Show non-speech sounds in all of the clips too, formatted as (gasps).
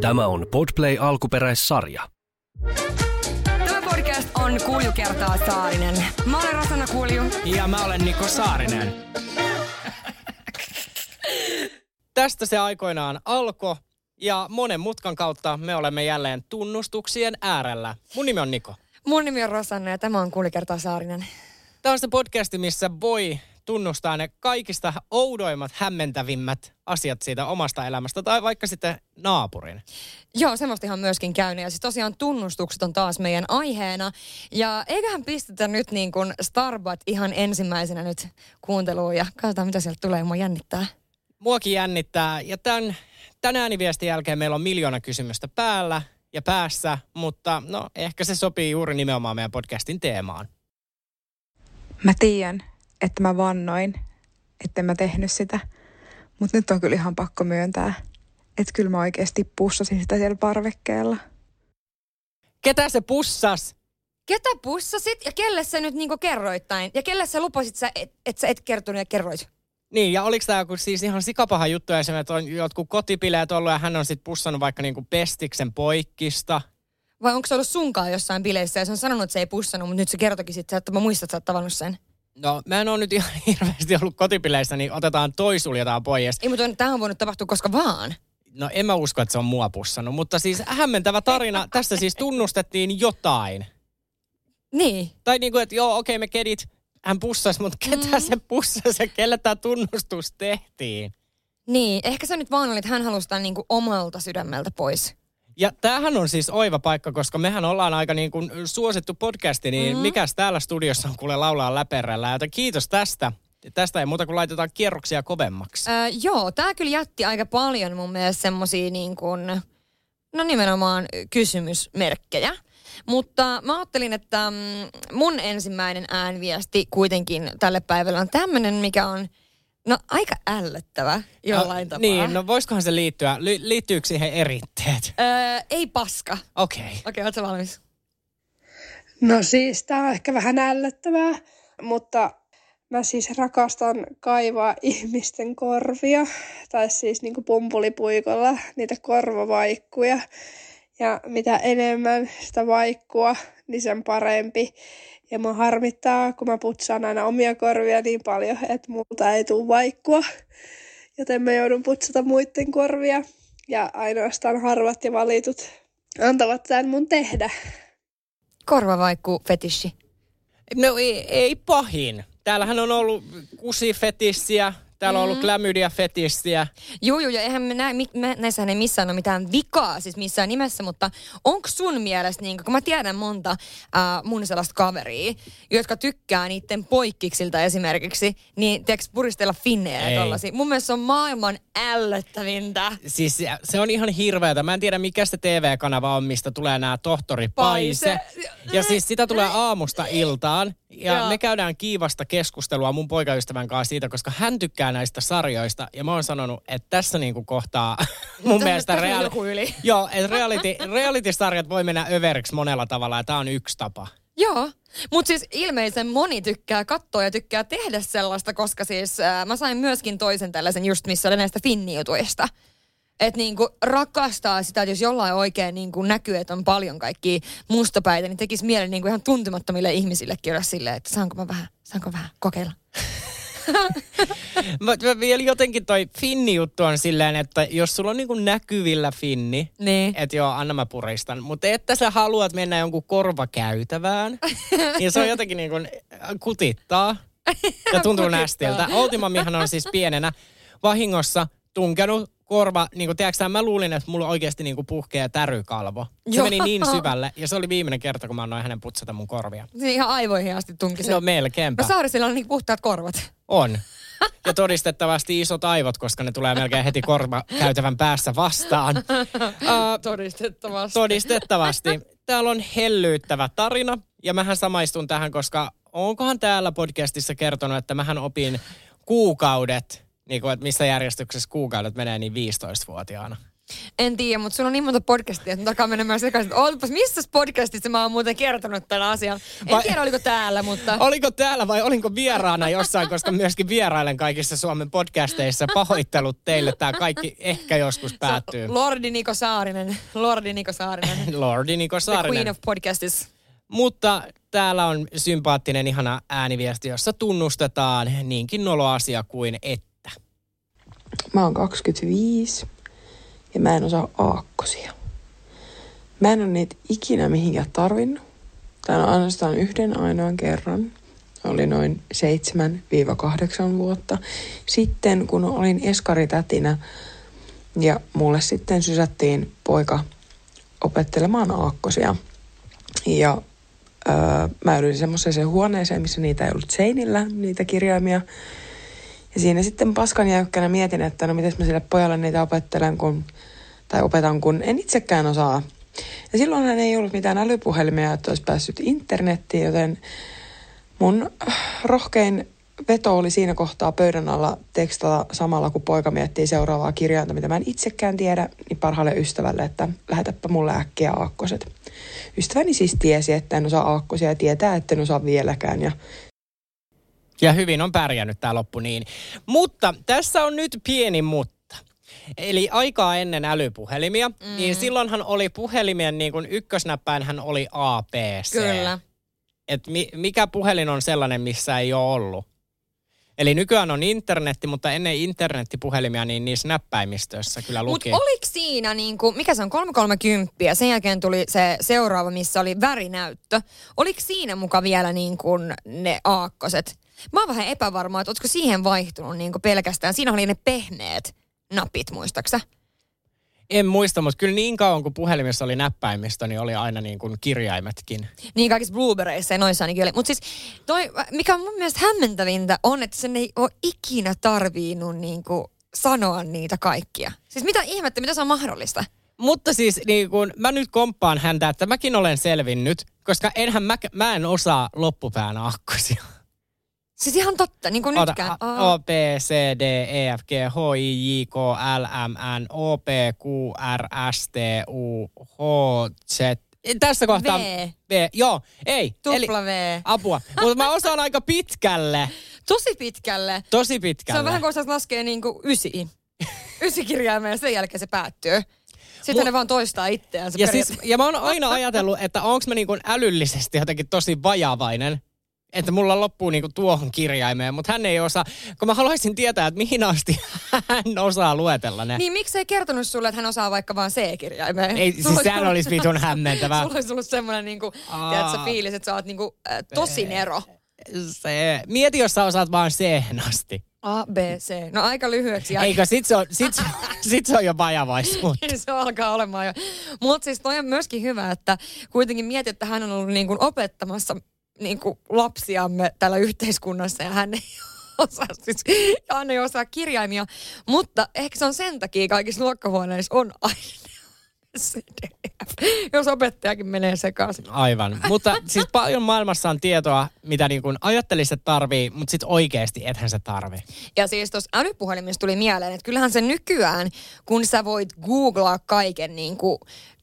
Tämä on Podplay alkuperäissarja. Tämä podcast on Kulju kertaa Saarinen. Mä olen Rosanna Kulju. Ja mä olen Niko Saarinen. Tästä se aikoinaan alkoi ja monen mutkan kautta me olemme jälleen tunnustuksien äärellä. Mun nimi on Niko. Mun nimi on Rosanna ja tämä on Kulju kertaa Saarinen. Tämä on se podcasti, missä voi tunnustaa ne kaikista oudoimmat, hämmentävimmät asiat siitä omasta elämästä tai vaikka sitten naapurin. Joo, semmoista ihan myöskin käynyt. Ja siis tosiaan tunnustukset on taas meidän aiheena. Ja eiköhän pistetä nyt niin kuin Starbucks ihan ensimmäisenä nyt kuunteluun ja katsotaan mitä sieltä tulee. Mua jännittää. Muakin jännittää ja tämän, tämän ääniviestin jälkeen meillä on miljoona kysymystä päällä ja päässä, mutta no ehkä se sopii juuri nimenomaan meidän podcastin teemaan. Mä tiedän, että mä vannoin, että mä tehnyt sitä. Mutta nyt on kyllä ihan pakko myöntää, että kyllä mä oikeasti pussasin sitä siellä parvekkeella. Ketä se pussas? Ketä pussasit ja kelle sä nyt niinku kerroittain? Ja kelle sä lupasit, sä, et, että sä et kertonut ja kerroit? Niin, ja oliko tämä joku siis ihan sikapaha juttu esimerkiksi, että on jotkut kotipileet ollut ja hän on sitten pussannut vaikka niinku pestiksen poikkista? Vai onko se ollut sunkaan jossain bileissä ja se on sanonut, että se ei pussannut, mutta nyt se kertokin sitten, että mä muistan, että sä oot tavannut sen? No, mä en ole nyt ihan (laughs) hirveästi ollut kotipileissä, niin otetaan toi suljetaan pois. Ei, mutta tähän on voinut tapahtua koska vaan. No en mä usko, että se on mua pussannut, mutta siis hämmentävä tarina. Tässä siis tunnustettiin jotain. Niin. Tai niin kuin, että joo, okei me kedit, hän pussasi, mutta ketä mm. se pussasi ja kelle tämä tunnustus tehtiin? Niin, ehkä se nyt vaan oli, että hän halusi tämän niin kuin omalta sydämeltä pois. Ja tämähän on siis oiva paikka, koska mehän ollaan aika niin kuin suosittu podcasti, niin mm-hmm. mikäs täällä studiossa on kuule laulaa läperällä. Joten kiitos tästä. Tästä ei muuta kuin laitetaan kierroksia kovemmaksi. Öö, joo, tämä kyllä jätti aika paljon mun mielestä semmosia niin kuin, no nimenomaan kysymysmerkkejä. Mutta mä ajattelin, että mm, mun ensimmäinen äänviesti kuitenkin tälle päivälle on tämmöinen, mikä on No aika ällöttävä jollain no, tapaa. Niin, no voisikohan se liittyä, Li- liittyykö siihen eritteet? Öö, ei paska. Okei. Okay. Okei, okay, valmis? No siis tää on ehkä vähän ällöttävää, mutta mä siis rakastan kaivaa ihmisten korvia, tai siis niinku pumpulipuikolla niitä korvavaikkuja. Ja mitä enemmän sitä vaikkua, niin sen parempi. Ja mua harmittaa, kun mä putsaan aina omia korvia niin paljon, että multa ei tule vaikkua. Joten mä joudun putsata muiden korvia. Ja ainoastaan harvat ja valitut antavat tämän mun tehdä. Korvavaikku fetissi. No ei, ei pahin. Täällähän on ollut kusifetissiä, Täällä on ollut mm. klamydia-fetistiä. Joo, joo, ja eihän me näe, me, näissähän ei missään ole mitään vikaa, siis missään nimessä, mutta onko sun mielestä, niin kun mä tiedän monta äh, mun sellaista kaveria, jotka tykkää niiden poikkiksilta esimerkiksi, niin tiedätkö puristella finnejä ja tollasia. Mun mielestä se on maailman ällöttävintä. Siis se on ihan hirveätä. Mä en tiedä, mikä se TV-kanava on, mistä tulee nämä tohtori Paise. Paise. Ja siis sitä tulee aamusta iltaan. Ja Joo. me käydään kiivasta keskustelua mun poikaystävän kanssa siitä, koska hän tykkää näistä sarjoista. Ja mä oon sanonut, että tässä niinku kohtaa (laughs) mun mielestä reali- yli. (laughs) Joo, että reality, reality-sarjat voi mennä överiksi monella tavalla ja tää on yksi tapa. Joo, mutta siis ilmeisen moni tykkää katsoa ja tykkää tehdä sellaista, koska siis äh, mä sain myöskin toisen tällaisen just, missä oli näistä finniutuista että niinku rakastaa sitä, että jos jollain oikein niinku näkyy, että on paljon kaikkia mustapäitä, niin tekisi mielen niinku ihan tuntemattomille ihmisille kyllä silleen, että saanko mä vähän, saanko vähän kokeilla. (laughs) mä, mä vielä jotenkin toi finni-juttu on silleen, että jos sulla on niinku näkyvillä finni, niin. että joo, anna mä puristan. Mutta että sä haluat mennä jonkun korvakäytävään, (laughs) niin se on jotenkin niinku kutittaa ja tuntuu nästiltä. Ultimamihan on siis pienenä vahingossa tunkenut korva, niin kuin, tiedätkö, mä luulin, että mulla oikeasti niin kuin puhkee tärykalvo. Se Joo. meni niin syvälle, ja se oli viimeinen kerta, kun mä annoin hänen putsata mun korvia. Se ihan aivoihin asti tunki se. No melkeinpä. No Saarisilla on niin puhtaat korvat. On. Ja todistettavasti isot aivot, koska ne tulee melkein heti korva käytävän päässä vastaan. (laughs) Uh, todistettavasti. Todistettavasti. Täällä on hellyyttävä tarina, ja mähän samaistun tähän, koska onkohan täällä podcastissa kertonut, että mähän opin kuukaudet niin kuin, että missä järjestyksessä kuukaudet menee niin 15-vuotiaana. En tiedä, mutta sulla on niin monta podcastia, että takaa menemään sekaisin. Ootpas, missä podcastissa mä oon muuten kertonut tämän asian? En vai, tiedä, oliko täällä, mutta... Oliko täällä vai olinko vieraana jossain, koska myöskin vierailen kaikissa Suomen podcasteissa. Pahoittelut teille, tämä kaikki ehkä joskus päättyy. Lordi Niko Saarinen. Lordi Niko Saarinen. (laughs) Lordi Niko Saarinen. The Queen of Podcastis. Mutta täällä on sympaattinen, ihana ääniviesti, jossa tunnustetaan niinkin noloasia kuin että. Mä oon 25 ja mä en osaa aakkosia. Mä en ole niitä ikinä mihinkään tarvinnut. Tämä on ainoastaan yhden ainoan kerran. Oli noin 7-8 vuotta sitten, kun olin eskaritätinä ja mulle sitten sysättiin poika opettelemaan aakkosia. Ja öö, mä ylin semmoiseen huoneeseen, missä niitä ei ollut seinillä, niitä kirjaimia. Ja siinä sitten paskan jäykkänä mietin, että no miten mä sille pojalle niitä opettelen, kun, tai opetan, kun en itsekään osaa. Ja silloinhan ei ollut mitään älypuhelimia, että olisi päässyt internettiin, joten mun rohkein veto oli siinä kohtaa pöydän alla tekstata samalla, kun poika miettii seuraavaa kirjainta, mitä mä en itsekään tiedä, niin parhaalle ystävälle, että lähetäpä mulle äkkiä aakkoset. Ystäväni siis tiesi, että en osaa aakkosia ja tietää, että en osaa vieläkään. Ja ja hyvin on pärjännyt tämä loppu niin. Mutta tässä on nyt pieni mutta. Eli aikaa ennen älypuhelimia, mm. niin silloinhan oli puhelimien niin kuin ykkösnäppäinhän oli APC. Kyllä. Et mi, mikä puhelin on sellainen, missä ei ole ollut? Eli nykyään on internetti, mutta ennen internettipuhelimia, niin niissä näppäimistöissä kyllä luki. Mutta oliko siinä, niin kuin, mikä se on, 330 ja sen jälkeen tuli se seuraava, missä oli värinäyttö. Oliko siinä muka vielä niin kuin ne aakkoset? Mä oon vähän epävarma, että olisiko siihen vaihtunut niin pelkästään. Siinä oli ne pehmeät napit, muistaksa? En muista, mutta kyllä niin kauan kuin puhelimessa oli näppäimistö, niin oli aina niin kuin kirjaimetkin. Niin kaikissa Blueberryissa ja noissa ainakin oli. Mutta siis toi, mikä on mun mielestä hämmentävintä on, että sen ei ole ikinä tarvinnut niin kuin sanoa niitä kaikkia. Siis mitä ihmettä, mitä se on mahdollista? Mutta siis niin kun, mä nyt komppaan häntä, että mäkin olen selvinnyt, koska enhän mä, mä en osaa loppupään akkosia. Siis ihan totta, niin kuin Ota, nytkään. A, B, C, D, E, F, G, H, I, J, K, L, M, N, O, P, Q, R, S, T, U, H, Z. Tässä kohtaa... V. V. Joo, ei. Tupla Eli, V. Apua. Mutta mä osaan aika pitkälle. Tosi pitkälle. Tosi pitkälle. Se on vähän kuin osaisi laskea niin kuin ysiin. Ysi kirjaimeen ja sen jälkeen se päättyy. Sitten ne vaan toistaa itseään. Ja, siis, ja mä oon aina ajatellut, että onko mä niin älyllisesti jotenkin tosi vajavainen että mulla loppuu niinku tuohon kirjaimeen, mutta hän ei osaa, kun mä haluaisin tietää, että mihin asti (laughs) hän osaa luetella ne. Niin miksi ei kertonut sulle, että hän osaa vaikka vaan C-kirjaimeen? Ei, siis sehän olisi vitun hämmentävää. Sulla olisi ollut semmoinen niinku, tiedätkö, fiilis, että sä oot niinku, äh, tosi nero. Se. Mieti, jos sä osaat vaan c asti. A, B, C. No aika lyhyeksi. Eikö, sit se on, sit, (laughs) sit se on jo vajavaisuutta. se alkaa olemaan jo. Mutta siis toi on myöskin hyvä, että kuitenkin mietit, että hän on ollut niin kuin opettamassa niin kuin lapsiamme täällä yhteiskunnassa ja hän ei (laughs) osaa siis, hän ei osaa kirjaimia, mutta ehkä se on sen takia kaikissa luokkahuoneissa on aina (laughs) CDF, jos opettajakin menee sekaisin. Aivan, mutta siis paljon maailmassa on tietoa, mitä niin kuin ajattelisit, että tarvii, mutta sitten oikeasti ethän se tarvi. Ja siis tuossa älypuhelimissa tuli mieleen, että kyllähän se nykyään, kun sä voit googlaa kaiken niin kuin,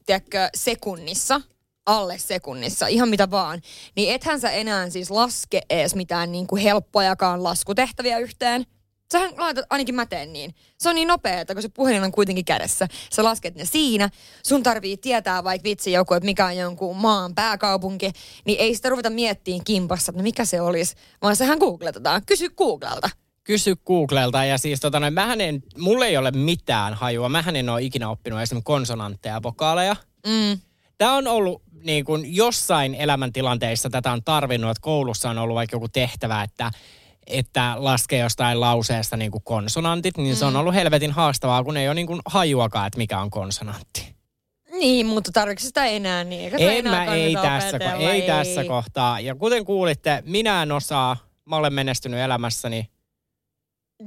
tiedätkö, sekunnissa, alle sekunnissa, ihan mitä vaan, niin ethän sä enää siis laske edes mitään niin kuin helppojakaan laskutehtäviä yhteen. Sähän laitat, ainakin mä teen niin. Se on niin nopeeta, kun se puhelin on kuitenkin kädessä. Sä lasket ne siinä. Sun tarvii tietää vaikka vitsi joku, että mikä on jonkun maan pääkaupunki. Niin ei sitä ruveta miettiin kimpassa, että no mikä se olisi. Vaan sehän googletetaan. Kysy Googlelta kysy Googlelta ja siis tota noin, mähän en, mulle ei ole mitään hajua. Mähän en ole ikinä oppinut esimerkiksi konsonantteja ja vokaaleja. Mm. Tämä on ollut niin kuin jossain elämäntilanteissa tätä on tarvinnut, että koulussa on ollut vaikka joku tehtävä, että että laskee jostain lauseesta niin kuin konsonantit, niin mm. se on mm. ollut helvetin haastavaa, kun ei ole niin kuin hajuakaan, että mikä on konsonantti. Niin, mutta tarvitsetko sitä enää niin? Eikö en enää mä, ei tässä, ko- ei, ei tässä kohtaa. Ja kuten kuulitte, minä en osaa, mä olen menestynyt elämässäni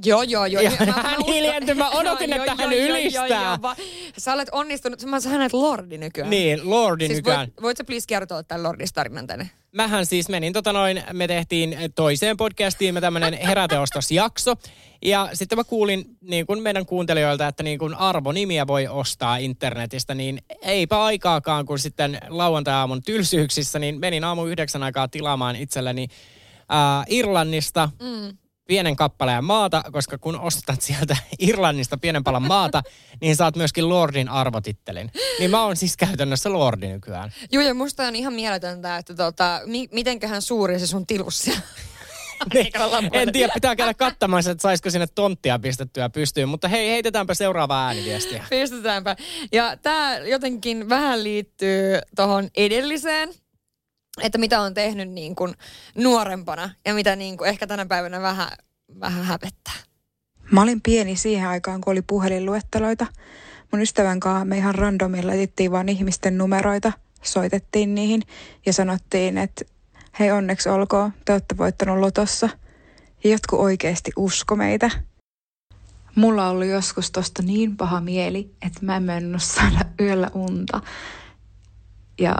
Joo, joo, joo. Ja Mä- hän hiljentyi, mä (laughs) odotin, Joo, että joo, hän joo, joo, ylistää. joo, joo, va- Sä olet onnistunut. Mä sä hänet lordi nykyään. Niin, Lordi Siis nykyään. voit, voit sä please kertoa tämän lordistarinan tänne? Mähän siis menin, tota noin, me tehtiin toiseen podcastiin me tämmönen heräteostosjakso. Ja sitten mä kuulin niin kuin meidän kuuntelijoilta, että niin kuin arvonimiä voi ostaa internetistä, niin eipä aikaakaan, kun sitten lauantai-aamun tylsyyksissä, niin menin aamu yhdeksän aikaa tilaamaan itselleni ää, Irlannista mm. Pienen kappaleen maata, koska kun ostat sieltä (laughs) Irlannista pienen palan maata, niin saat myöskin Lordin arvotittelin. Niin mä oon siis käytännössä Lordi nykyään. Joo, ja musta on ihan mieletöntä, että tota, mi- mitenköhän suuri se sun tilus siellä. (laughs) Lappuja. En tiedä, pitää käydä katsomaan, että saisiko sinne tonttia pistettyä pystyyn. Mutta hei, heitetäänpä seuraavaa ääniviestiä. Pistetäänpä. Ja tämä jotenkin vähän liittyy tuohon edelliseen, että mitä on tehnyt niin kuin nuorempana ja mitä niin kuin ehkä tänä päivänä vähän, vähän hävettää. Mä olin pieni siihen aikaan, kun oli puhelinluetteloita. Mun ystävän kanssa me ihan randomilla laitettiin vaan ihmisten numeroita, soitettiin niihin ja sanottiin, että hei onneksi olkoon, te olette voittanut lotossa. Ja jotkut oikeasti usko meitä. Mulla ollut joskus tosta niin paha mieli, että mä en mennyt saada yöllä unta. Ja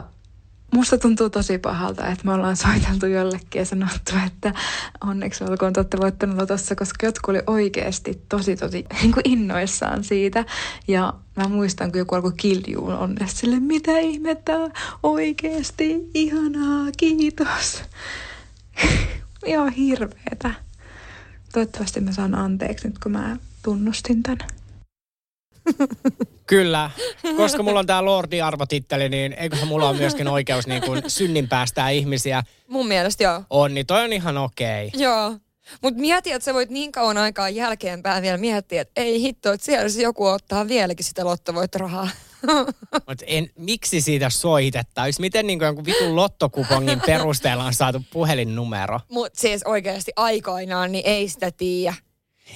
musta tuntuu tosi pahalta, että me ollaan soiteltu jollekin ja sanottu, että onneksi olkoon te olette voittanut lotossa, koska jotkut oli oikeasti tosi tosi niin kuin innoissaan siitä. Ja mä muistan, kun joku alkoi kiljuun onnesta sille, mitä ihmettä, oikeasti, ihanaa, kiitos. (laughs) Ihan hirveetä. Toivottavasti mä saan anteeksi nyt, kun mä tunnustin tämän. Kyllä, koska mulla on tää Lordi-arvotitteli, niin eiköhän mulla ole myöskin oikeus niin kuin synnin päästää ihmisiä. Mun mielestä joo. On, niin toi on ihan okei. Joo. Mutta mieti, että sä voit niin kauan aikaa jälkeenpäin vielä miettiä, että ei hitto, että siellä se joku ottaa vieläkin sitä lottovoittorahaa. (laughs) Mutta en, miksi siitä soitettaisiin? Miten niin kuin jonkun vitun lottokupongin perusteella on saatu puhelinnumero? Mutta siis oikeasti aikoinaan, niin ei sitä tiedä.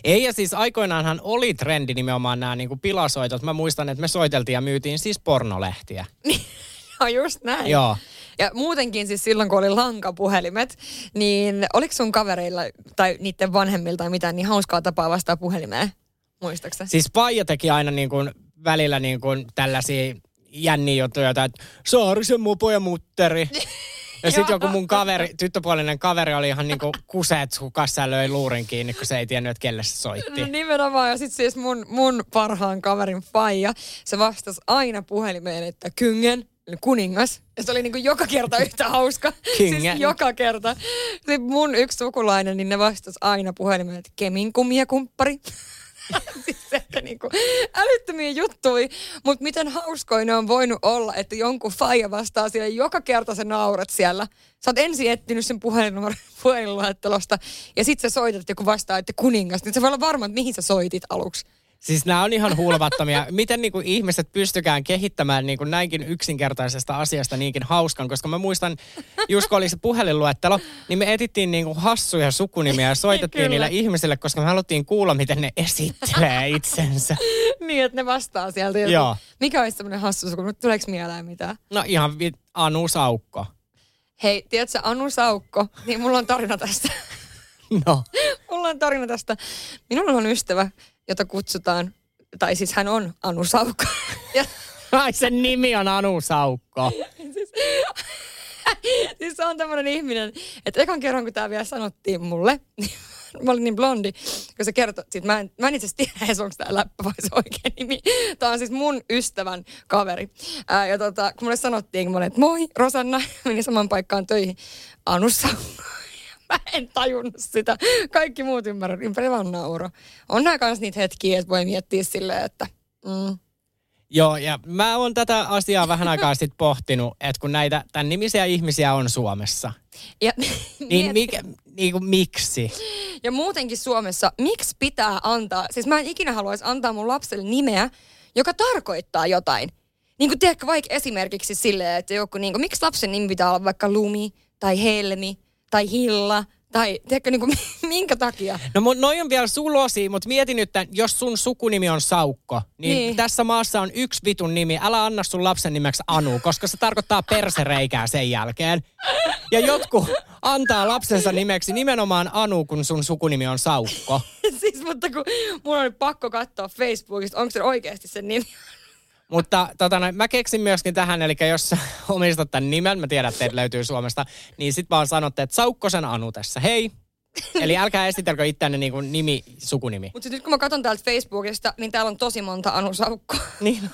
Ei, ja siis aikoinaanhan oli trendi nimenomaan nämä niin kuin pilasoitot. Mä muistan, että me soiteltiin ja myytiin siis pornolehtiä. (laughs) Joo, just näin. Joo. Ja muutenkin siis silloin, kun oli lankapuhelimet, niin oliko sun kavereilla tai niiden vanhemmilta tai mitään niin hauskaa tapaa vastaa puhelimeen? Muistaaksä? Siis Paija teki aina niin kuin välillä niin kuin tällaisia jänniä juttuja, että Saarisen mopo ja mutteri. (laughs) Ja sitten joku mun kaveri, tyttöpuolinen kaveri oli ihan niinku kuseet hukassa ja löi luurin kiinni, kun se ei tiennyt, että kelle se soitti. No nimenomaan. Ja sitten siis mun, mun parhaan kaverin faija, se vastasi aina puhelimeen, että kyngen, kuningas. Ja se oli niinku joka kerta yhtä hauska. (laughs) Kyngen. Siis joka kerta. Sitten mun yksi sukulainen, niin ne vastasi aina puhelimeen, että kemin kumia kumppari. (laughs) (laughs) siis että niinku älyttömiä juttuja, mutta miten hauskoja ne on voinut olla, että jonkun faija vastaa siellä joka kerta sä naurat siellä. Sä oot ensin etsinyt sen (laughs) puhelinluettelosta ja sit sä soitat, joku vastaa, että kuningas. Niin sä voi olla varma, että mihin sä soitit aluksi. Siis nämä on ihan hulvattomia. Miten niinku ihmiset pystykään kehittämään niinku näinkin yksinkertaisesta asiasta niinkin hauskan, koska mä muistan, just kun oli se puhelinluettelo, niin me etittiin niinku hassuja sukunimiä ja soitettiin niille ihmisille, koska me haluttiin kuulla, miten ne esittelee (laughs) itsensä. niin, että ne vastaa sieltä. joku. Joo. Mikä olisi semmoinen hassu suku? Nyt Tuleeko mieleen mitään? No ihan vi- Anu Saukko. Hei, tiedätkö Anu Saukko? Niin mulla on tarina tästä. No. (laughs) mulla on tarina tästä. Minulla on ystävä, jota kutsutaan, tai siis hän on Anu Saukko. (laughs) ja Ai sen nimi on Anu Saukko. (laughs) (laughs) siis se on tämmöinen ihminen, että ekan kerran kun tämä vielä sanottiin mulle, niin mä olin niin blondi, kun se kertoi, sit mä en, mä en itse asiassa tiedä edes, onko tämä läppä vai se oikea nimi. Tämä on siis mun ystävän kaveri. Ää, ja tota, kun mulle sanottiin, kun mä olin, että moi Rosanna, menin saman paikkaan töihin, Anussa. (laughs) Mä en tajunnut sitä. Kaikki muut ymmärrän, ympäri vaan nauro. On nämä kans niitä hetkiä, että voi miettiä silleen, että mm, Joo, ja mä oon tätä asiaa vähän aikaa sitten pohtinut, että kun näitä tämän nimisiä ihmisiä on Suomessa, ja, (laughs) niin, mikä, niin kuin, miksi? Ja muutenkin Suomessa, miksi pitää antaa, siis mä en ikinä haluaisi antaa mun lapselle nimeä, joka tarkoittaa jotain. Niin kuin tiedätkö vaikka esimerkiksi silleen, että joku, niin kuin, miksi lapsen nimi pitää olla vaikka Lumi, tai Helmi, tai Hilla, tai tiedätkö, niin kuin, (laughs) minkä takia? No mu- noi on vielä sulosia, mutta mieti nyt, että jos sun sukunimi on Saukko, niin, Niin. tässä maassa on yksi vitun nimi. Älä anna sun lapsen nimeksi Anu, koska se tarkoittaa persereikää sen jälkeen. Ja jotkut antaa lapsensa nimeksi nimenomaan Anu, kun sun sukunimi on Saukko. (laughs) siis, mutta kun mulla on pakko katsoa Facebookista, onko se oikeasti sen nimi? Mutta tota, no, mä keksin myöskin tähän, eli jos (laughs) omistat tämän nimen, mä tiedän, että teitä löytyy Suomesta, niin sit vaan sanotte, että Saukkosen Anu tässä, hei. (laughs) Eli älkää esitelkö itseänne niin kuin nimi, sukunimi. Mutta nyt kun mä katson täältä Facebookista, niin täällä on tosi monta Anu Saukkoa. (laughs) Niin.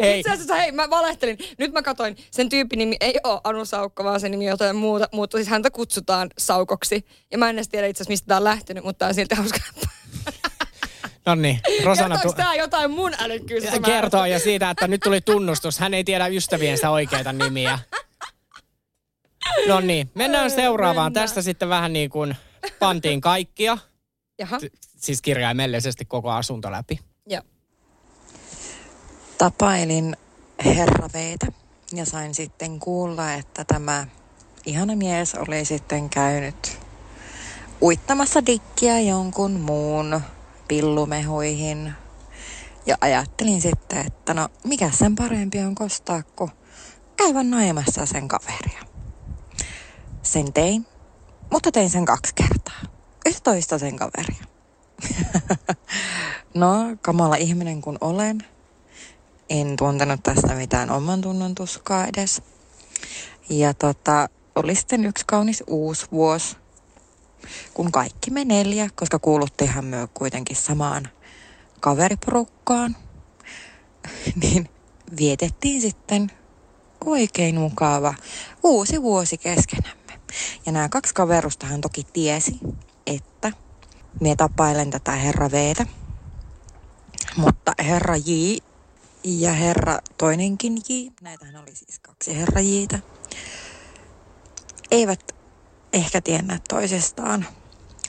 hei. Itse asiassa, hei, mä valehtelin. Nyt mä katsoin, sen tyypin nimi ei ole Anu Saukko, vaan sen nimi on jotain muuta, mutta siis häntä kutsutaan Saukoksi. Ja mä en edes tiedä itse asiassa, mistä tää on lähtenyt, mutta tää on silti hauska. No niin, Rosanna... Tu- tää jotain mun älykkyystä? Kertoo ja siitä, että nyt tuli tunnustus. Hän ei tiedä ystäviensä oikeita nimiä. No niin, mennään seuraavaan. Mennään. Tästä sitten vähän niin kuin pantiin kaikkia. Jaha. Siis kirjaimellisesti koko asunto läpi. Joo. Tapailin herra Veetä ja sain sitten kuulla, että tämä ihana mies oli sitten käynyt uittamassa dikkiä jonkun muun pillumehuihin. Ja ajattelin sitten, että no mikä sen parempi on kostaa kuin käydä naimassa sen kaveria. Sen tein, mutta tein sen kaksi kertaa. Yhtä toista sen kaveria. (laughs) no, kamala ihminen kun olen. En tuntenut tästä mitään oman tunnon tuskaa edes. Ja tota, oli sitten yksi kaunis uusi vuosi kun kaikki me neljä, koska kuuluttiinhan myö kuitenkin samaan kaveriporukkaan, (laughs) niin vietettiin sitten oikein mukava uusi vuosi keskenämme. Ja nämä kaksi kaverustahan toki tiesi, että minä tapailen tätä herra Vtä. Mutta herra J ja herra toinenkin J, näitähän oli siis kaksi herra Jitä, eivät ehkä tienneet toisestaan.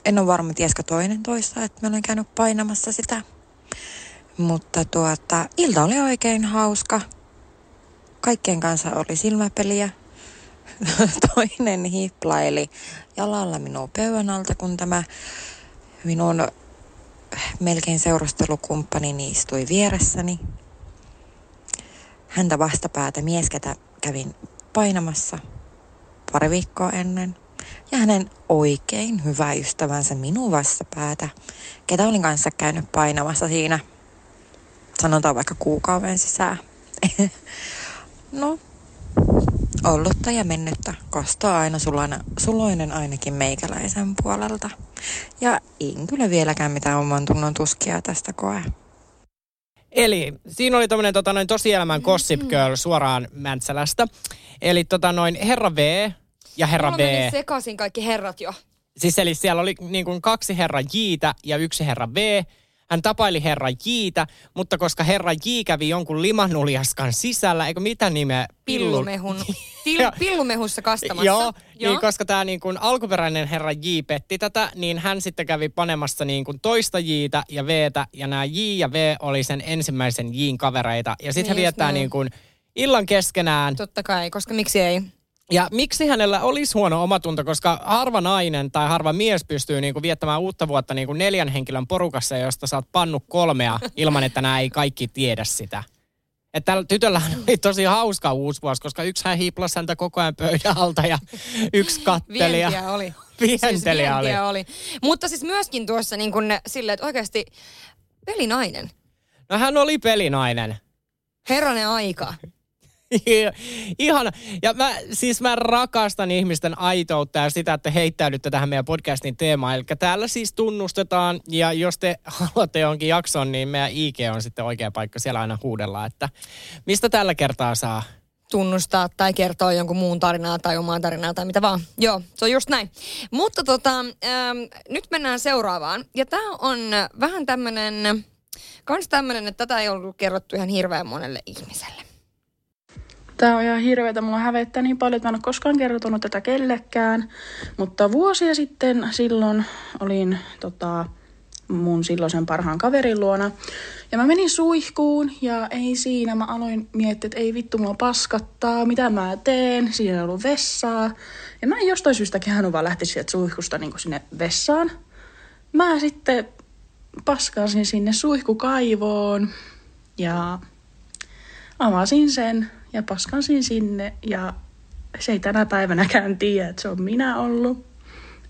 En ole varma, tiesikö toinen toista, että mä olen käynyt painamassa sitä. Mutta tuota, ilta oli oikein hauska. Kaikkien kanssa oli silmäpeliä. (laughs) Toinen hiplaili jalalla minun pöydän alta, kun tämä minun melkein seurustelukumppani istui vieressäni. Häntä vastapäätä mies, ketä kävin painamassa pari viikkoa ennen – ja hänen oikein hyvä ystävänsä minun vastapäätä, ketä olin kanssa käynyt painamassa siinä, sanotaan vaikka kuukauden sisään. (laughs) no, ollutta ja mennyttä kostaa aina sulana, suloinen ainakin meikäläisen puolelta. Ja en kyllä vieläkään mitään oman tunnon tuskia tästä koe. Eli siinä oli tämmöinen tota, noin tosielämän Gossip Girl suoraan Mäntsälästä. Eli tota, noin Herra V ja herra Mulla B. Mulla sekaisin kaikki herrat jo. Siis eli siellä oli niin kuin kaksi herra Jiitä ja yksi herra B. Hän tapaili herra Jiitä, mutta koska herra J kävi jonkun limanuljaskan sisällä, eikö mitä nimeä? Pillumehun. (laughs) Till, pillumehussa kastamassa. Joo, Joo. Niin koska tämä niin alkuperäinen herra J petti tätä, niin hän sitten kävi panemassa niin kuin toista Jitä ja Vtä, ja nämä J ja V oli sen ensimmäisen Jin kavereita. Ja sitten niin he viettää niin kuin illan keskenään. Totta kai, koska miksi ei? Ja miksi hänellä olisi huono omatunto, koska harva nainen tai harva mies pystyy niinku viettämään uutta vuotta niinku neljän henkilön porukassa, josta sä oot pannut kolmea ilman, että nämä ei kaikki tiedä sitä. Että tällä tytöllä oli tosi hauska uusi vuosi, koska yksi hän hiiplasi häntä koko ajan pöydän alta ja yksi katteli. Vientiä oli. (laughs) Vienteliä siis oli. oli. Mutta siis myöskin tuossa niin kuin silleen, että oikeasti pelinainen. No hän oli pelinainen. Herranen aika. (laughs) Ihana. Ja mä, siis mä rakastan ihmisten aitoutta ja sitä, että heittäydytte tähän meidän podcastin teemaan. Eli täällä siis tunnustetaan, ja jos te (laughs) haluatte jonkin jakson, niin meidän IG on sitten oikea paikka. Siellä aina huudella, että mistä tällä kertaa saa tunnustaa tai kertoa jonkun muun tarinaa tai omaa tarinaa tai mitä vaan. Joo, se on just näin. Mutta tota, ähm, nyt mennään seuraavaan. Ja tämä on vähän tämmöinen, kans tämmöinen, että tätä ei ollut kerrottu ihan hirveän monelle ihmiselle. Tää on ihan hirveetä. Mulla hävettää niin paljon, että mä en ole koskaan kertonut tätä kellekään. Mutta vuosia sitten silloin olin tota, mun silloisen parhaan kaverin luona. Ja mä menin suihkuun ja ei siinä. Mä aloin miettiä, että ei vittu mua paskattaa, mitä mä teen. Siinä ei ollut vessaa. Ja mä en jostain syystä kehannut vaan lähteä sieltä suihkusta niin sinne vessaan. Mä sitten paskasin sinne suihkukaivoon ja avasin sen ja paskansin sinne ja se ei tänä päivänäkään tiedä, että se on minä ollut,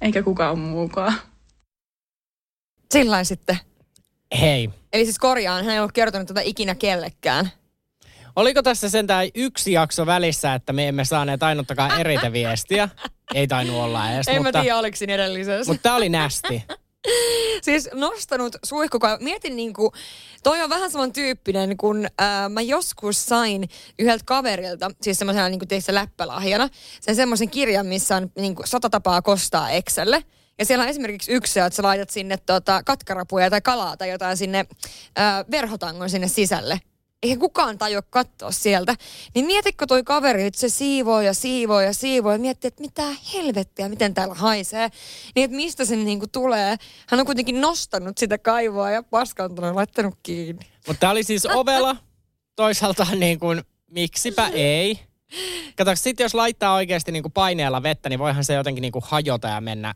eikä kukaan muukaan. Sillä sitten. Hei. Eli siis korjaan, hän ei ollut kertonut tätä ikinä kellekään. Oliko tässä sentään yksi jakso välissä, että me emme saaneet ainuttakaan eriteviestiä? Ei tainnut olla edes. En mutta, mä tiedä, oliko siinä edellisessä. Mutta tää oli nästi. (laughs) siis nostanut suihkukaan. Mietin niinku, toi on vähän saman tyyppinen, kun ää, mä joskus sain yhdeltä kaverilta, siis semmoisena niinku teissä läppälahjana, sen semmoisen kirjan, missä on niinku sata tapaa kostaa Excelle. Ja siellä on esimerkiksi yksi, että sä laitat sinne tota, katkarapuja tai kalaa tai jotain sinne ää, verhotangon sinne sisälle eihän kukaan tajua katsoa sieltä. Niin mietitkö toi kaveri, että se siivoo ja siivoo ja siivoo ja miettii, että mitä helvettiä, miten täällä haisee. Niin että mistä se niinku tulee. Hän on kuitenkin nostanut sitä kaivoa ja paskantunut ja laittanut kiinni. Mutta tämä oli siis ovela. Toisaalta niin kuin, miksipä ei. Kato, sitten jos laittaa oikeasti niin kuin paineella vettä, niin voihan se jotenkin niin kuin hajota ja mennä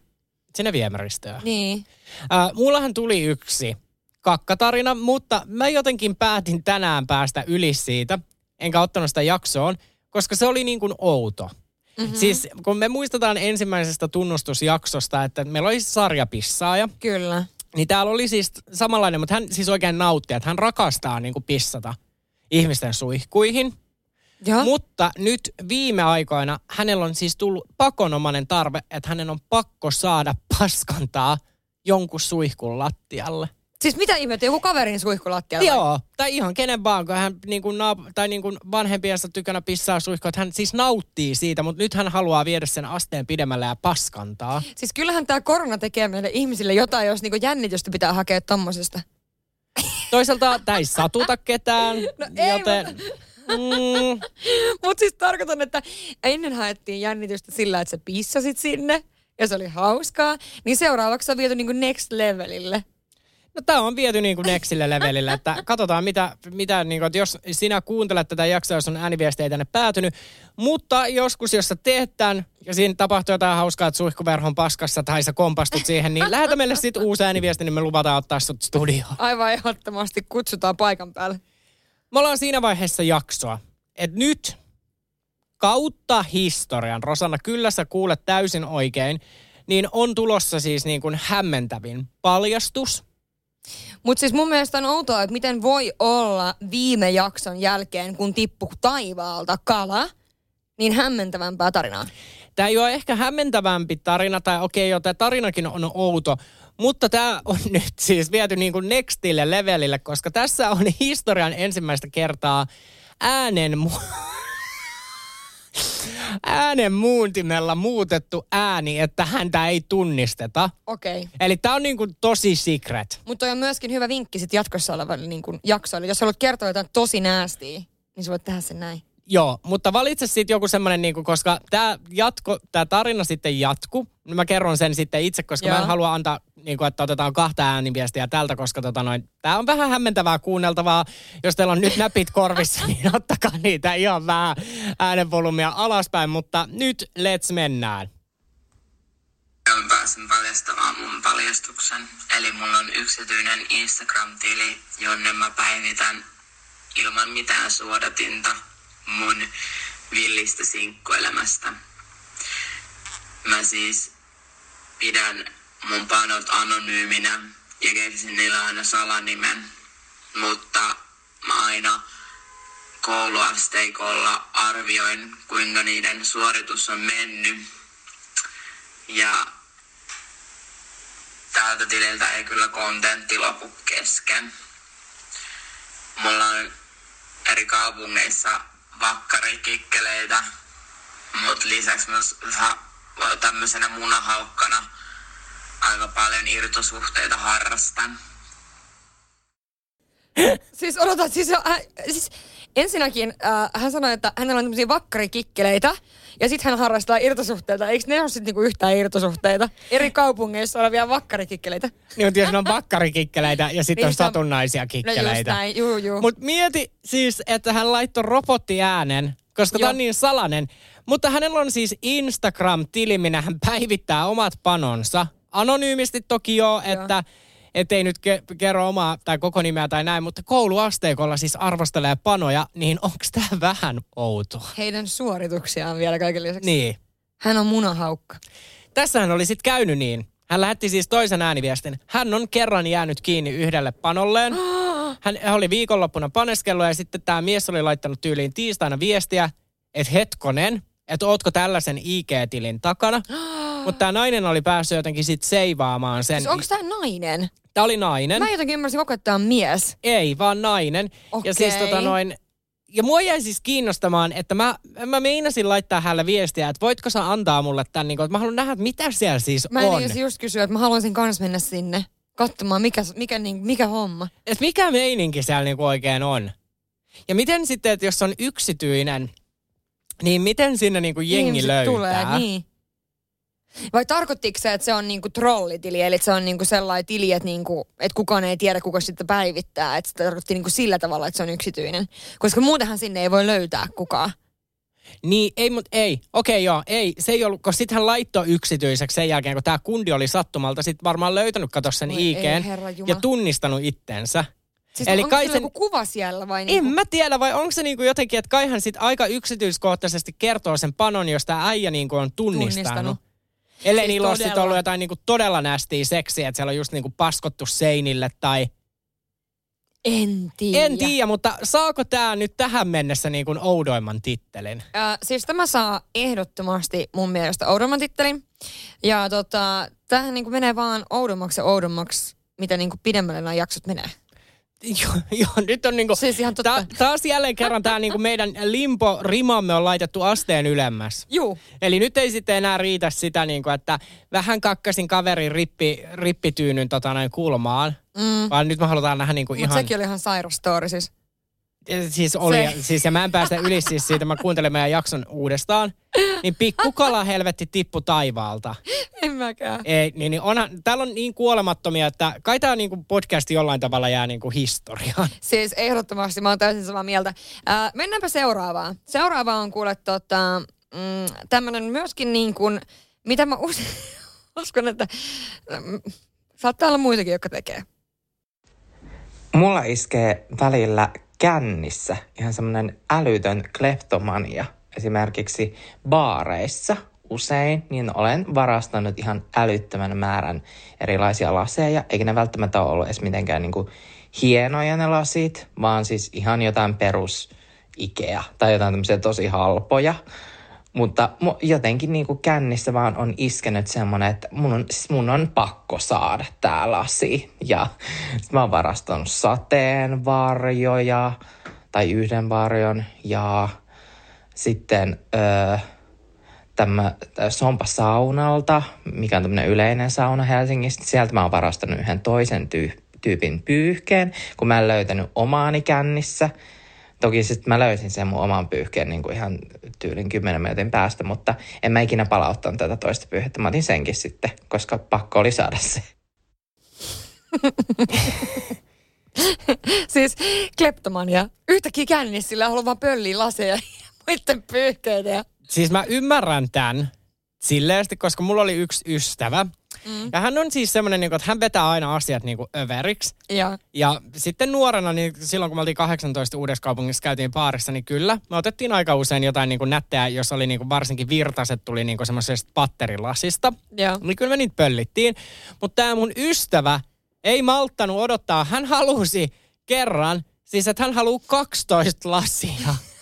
sinne viemäristöön. Niin. Äh, mullahan tuli yksi kakkatarina, mutta mä jotenkin päätin tänään päästä yli siitä, enkä ottanut sitä jaksoon, koska se oli niin kuin outo. Mm-hmm. Siis kun me muistetaan ensimmäisestä tunnustusjaksosta, että meillä oli sarjapissaaja. Kyllä. Niin täällä oli siis samanlainen, mutta hän siis oikein nautti, että hän rakastaa niin kuin pissata ihmisten suihkuihin. Ja. Mutta nyt viime aikoina hänellä on siis tullut pakonomainen tarve, että hänen on pakko saada paskantaa jonkun suihkun lattialle. Siis mitä ihmettä, joku kaverin suihkulattialla? Joo, tai ihan kenen vaan, kun hän niin kuin naap- tai niin kuin vanhempiensa tykönä pissaa suihkua, että hän siis nauttii siitä, mutta nyt hän haluaa viedä sen asteen pidemmälle ja paskantaa. Siis kyllähän tämä korona tekee meille ihmisille jotain, jos niin jännitystä pitää hakea tommosesta. Toisaalta tämä ei satuta ketään, (laughs) no joten... Ei, Mm. Mutta siis tarkoitan, että ennen haettiin jännitystä sillä, että sä pissasit sinne ja se oli hauskaa, niin seuraavaksi on viety niin next levelille. No tämä on viety niin kuin nextille levelille, että katsotaan mitä, mitä niin kuin, että jos sinä kuuntelet tätä jaksoa, jos on ääniviestejä tänne päätynyt, mutta joskus jos sä teet tämän ja siinä tapahtuu jotain hauskaa, että suihkuverhon paskassa tai sä kompastut siihen, niin lähetä meille sitten uusi ääniviesti, niin me luvataan ottaa sut studioon. Aivan ehdottomasti kutsutaan paikan päälle. Me ollaan siinä vaiheessa jaksoa, että nyt kautta historian, Rosanna, kyllä sä kuulet täysin oikein, niin on tulossa siis niin kuin hämmentävin paljastus – mutta siis mun mielestä on outoa, että miten voi olla viime jakson jälkeen, kun tippu taivaalta kala, niin hämmentävämpää tarinaa. Tämä ei ole ehkä hämmentävämpi tarina, tai okei, okay, jo tämä tarinakin on outo, mutta tämä on (laughs) nyt siis viety niin kuin nextille levelille, koska tässä on historian ensimmäistä kertaa äänen (laughs) äänen muuntimella muutettu ääni, että häntä ei tunnisteta. Okei. Okay. Eli tämä on niinku tosi secret. Mutta on myöskin hyvä vinkki sit jatkossa olevalle niinku jaksoille. Jos haluat kertoa jotain tosi näästiä, niin sä voit tehdä sen näin. Joo, mutta valitse sitten joku semmoinen, niinku, koska tämä jatko, tämä tarina sitten jatku. Mä kerron sen sitten itse, koska Joo. mä en halua antaa, niinku, että otetaan kahta ääniviestiä tältä, koska tota tämä on vähän hämmentävää kuunneltavaa. Jos teillä on nyt näpit korvissa, (laughs) niin ottakaa niitä ihan vähän äänenvolumia alaspäin, mutta nyt let's mennään. Mä pääsen paljastamaan mun paljastuksen. Eli mulla on yksityinen Instagram-tili, jonne mä päivitän ilman mitään suodatinta mun villistä sinkkuelämästä. Mä siis pidän mun panot anonyyminä ja keksin niillä aina salanimen, mutta mä aina kouluasteikolla arvioin, kuinka niiden suoritus on mennyt. Ja tältä tililtä ei kyllä kontentti lopu kesken. Mulla on eri kaupungeissa vakkarikikkeleitä, mutta lisäksi myös tämmöisenä munahaukkana aika paljon irtosuhteita harrastan. siis odotan, siis, äh, siis ensinnäkin äh, hän sanoi, että hänellä on tämmöisiä vakkarikikkeleitä, ja sitten hän harrastaa irtosuhteita. Eikö ne ole sitten niinku yhtään irtosuhteita? Eri kaupungeissa olevia vakkarikikkeleitä. Niin, mutta jos ne on vakkarikikkeleitä ja sitten niin, on satunnaisia kikkeleitä. No just näin, juu, juu. Mut mieti siis, että hän laittoi robottiäänen, koska tämä on niin salainen. Mutta hänellä on siis Instagram-tili, minä hän päivittää omat panonsa. Anonyymisti toki joo, että ettei nyt ke- kerro omaa tai koko nimeä tai näin, mutta kouluasteikolla siis arvostelee panoja, niin onko tämä vähän outoa? Heidän suorituksiaan vielä kaiken lisäksi. Niin. Hän on munahaukka. Tässähän oli sitten käynyt niin. Hän lähetti siis toisen ääniviestin. Hän on kerran jäänyt kiinni yhdelle panolleen. (gasps) Hän oli viikonloppuna paneskellut ja sitten tämä mies oli laittanut tyyliin tiistaina viestiä, että hetkonen, että ootko tällaisen IG-tilin takana. (gasps) Mutta tämä nainen oli päässyt jotenkin sitten seivaamaan sen. Siis onko tämä nainen? Tämä oli nainen. Mä jotenkin ymmärsin koko, että tämä on mies. Ei, vaan nainen. Okei. Ja siis tota noin, ja mua jäi siis kiinnostamaan, että mä, mä meinasin laittaa hänelle viestiä, että voitko sä antaa mulle tämän, niin kuin, että mä haluan nähdä, että mitä siellä siis Mä on. en just kysyä, että mä haluaisin kans mennä sinne katsomaan, mikä, mikä, niin, mikä homma. Et mikä meininki siellä niinku oikein on. Ja miten sitten, että jos on yksityinen, niin miten sinne niinku jengi Ihmiset löytää? tulee, niin. Vai tarkoittiko se, että se on niinku trollitili, eli se on niinku sellainen tili, että, niinku, että kukaan ei tiedä, kuka sitä päivittää. Että se tarkoitti niinku sillä tavalla, että se on yksityinen. Koska muutenhan sinne ei voi löytää kukaan. Niin, ei, mutta ei. Okei, joo, ei. Se ei ollut, koska sitten hän laittoi yksityiseksi sen jälkeen, kun tämä kundi oli sattumalta sitten varmaan löytänyt, kato sen IGn ja tunnistanut itsensä. Siis Eli onko kai sillä sen- kuva siellä vai En niinku? mä tiedä, vai onko se niinku jotenkin, että kai hän sitten aika yksityiskohtaisesti kertoo sen panon, josta äijä niinku on tunnistanut. Tunnistanut. Ellei Siis niillä ole todella. ollut jotain niinku todella nästiä seksiä, että siellä on just niinku paskottu seinille tai... En tiedä. En tiedä, mutta saako tämä nyt tähän mennessä niinku oudoimman tittelin? Äh, siis tämä saa ehdottomasti mun mielestä oudomman tittelin. Ja tota, tämähän niinku menee vaan oudommaksi ja oudommaksi, mitä niinku pidemmälle nämä jaksot menee. (laughs) Joo, joo, nyt on niinku... Siis ihan totta. Ta- taas jälleen kerran tämä niinku meidän limpo-rimamme on laitettu asteen ylemmäs. Juu. Eli nyt ei sitten enää riitä sitä, niinku, että vähän kakkasin kaverin rippi, rippityynyn tota, noin kulmaan. Mm. Vaan nyt me halutaan nähdä niinku Mutta ihan... sekin oli ihan sairas story siis. Siis oli, Se- siis ja mä en päästä yli siis siitä, mä kuuntelen meidän jakson uudestaan. Niin pikkukala helvetti tippu taivaalta. En mäkään. Ei, niin, niin onhan, täällä on niin kuolemattomia, että kai tämä niinku podcasti jollain tavalla jää niinku historiaan. Siis ehdottomasti mä oon täysin samaa mieltä. Ää, mennäänpä seuraavaan. Seuraava on kuule tota, mm, tämmönen myöskin niin kuin, mitä mä us- (laughs) uskon, että mm, saattaa olla muitakin, jotka tekee. Mulla iskee välillä kännissä ihan semmoinen älytön kleptomania. Esimerkiksi baareissa usein, niin olen varastanut ihan älyttömän määrän erilaisia laseja, eikä ne välttämättä ole ollut edes mitenkään niin kuin hienoja ne lasit, vaan siis ihan jotain perus Ikea tai jotain tämmöisiä tosi halpoja. Mutta mu- jotenkin niin kuin kännissä vaan on iskenyt semmoinen, että mun on, siis mun on pakko saada tää lasi. Ja mä oon varastanut sateenvarjoja tai yhden varjon ja sitten öö, tämä Sompa saunalta, mikä on tämmöinen yleinen sauna Helsingistä. Sieltä mä oon varastanut yhden toisen tyy- tyypin pyyhkeen, kun mä en löytänyt omaani kännissä. Toki sitten mä löysin sen mun oman pyyhkeen niin kuin ihan tyylin 10 minuutin päästä, mutta en mä ikinä palauttanut tätä toista pyyhettä. Mä otin senkin sitten, koska pakko oli saada se. (laughs) Siis kleptomania. Yhtäkkiä kännissä sillä haluaa vaan pölliä laseja (laughs) ja muiden pyyhkeitä. Siis mä ymmärrän tämän silleesti, koska mulla oli yksi ystävä. Mm. Ja hän on siis semmoinen, niin että hän vetää aina asiat niin kuin överiksi. Ja. Ja sitten nuorena, niin silloin kun me oltiin 18 uudessa kaupungissa, käytiin baarissa, niin kyllä, me otettiin aika usein jotain niin kuin nättejä, jos oli niin kuin varsinkin virtaset tuli niin kuin semmoisesta patterilasista. Joo. Niin kyllä me niitä pöllittiin. Mutta tämä mun ystävä ei malttanut odottaa. Hän halusi kerran, siis että hän haluaa 12 lasia. (laughs)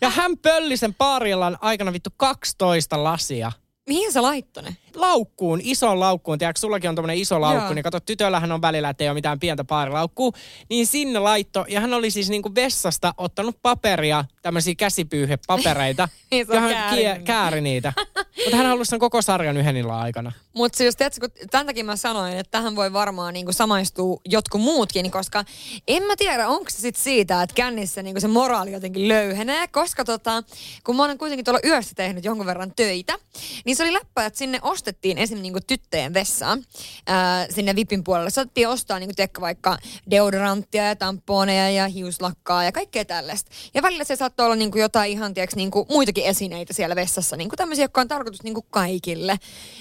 Ja hän pölli sen paarillan aikana vittu 12 lasia. Mihin sä laittoi ne? Laukkuun, isoon laukkuun. Tiedätkö, sullakin on tommonen iso laukku, Joo. niin kato, tytöllähän on välillä, että ei ole mitään pientä paarilaukkuu. Niin sinne laitto, ja hän oli siis niinku vessasta ottanut paperia, tämmöisiä käsipyyhepapereita, (laughs) Niin ja hän kääri niitä. (laughs) Mutta hän halusi sen koko sarjan yhden illan aikana. Mutta siis tiedätkö, kun tämän takia mä sanoin, että tähän voi varmaan niinku samaistua jotkut muutkin, koska en mä tiedä, onko se sit siitä, että kännissä niinku se moraali jotenkin löyhenee, koska tota, kun mä olen kuitenkin tuolla yössä tehnyt jonkun verran töitä, niin se oli läppä, että sinne ostettiin esim. Niinku tyttöjen vessaan ää, sinne VIPin puolelle. Saatettiin ostaa niinku, vaikka deodoranttia ja tamponeja ja hiuslakkaa ja kaikkea tällaista. Ja välillä se saattoi olla niinku jotain ihan tiedätkö, niinku, muitakin esineitä siellä vessassa. Niinku tämmöisiä, jotka on tarkoitus niinku kaikille.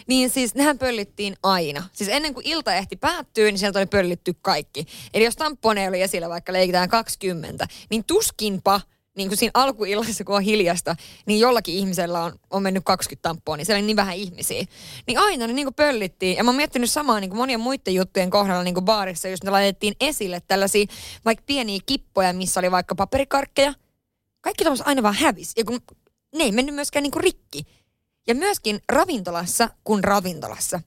Niin siis nehän pöllittiin aina. Siis ennen kuin ilta ehti päättyä, niin sieltä oli pöllitty kaikki. Eli jos tamponeja oli esillä vaikka leikitään 20, niin tuskinpa – niin kuin siinä alkuillassa, kun on hiljasta, niin jollakin ihmisellä on, on mennyt 20 tamppoa, niin siellä oli niin vähän ihmisiä. Niin aina ne niin kuin pöllittiin. Ja mä oon miettinyt samaa niin kuin monien muiden juttujen kohdalla niin kuin baarissa, jos ne laitettiin esille tällaisia vaikka pieniä kippoja, missä oli vaikka paperikarkkeja. Kaikki tuollaista aina vaan hävisi. Ja kun ne ei mennyt myöskään niin kuin rikki. Ja myöskin ravintolassa kuin ravintolassa.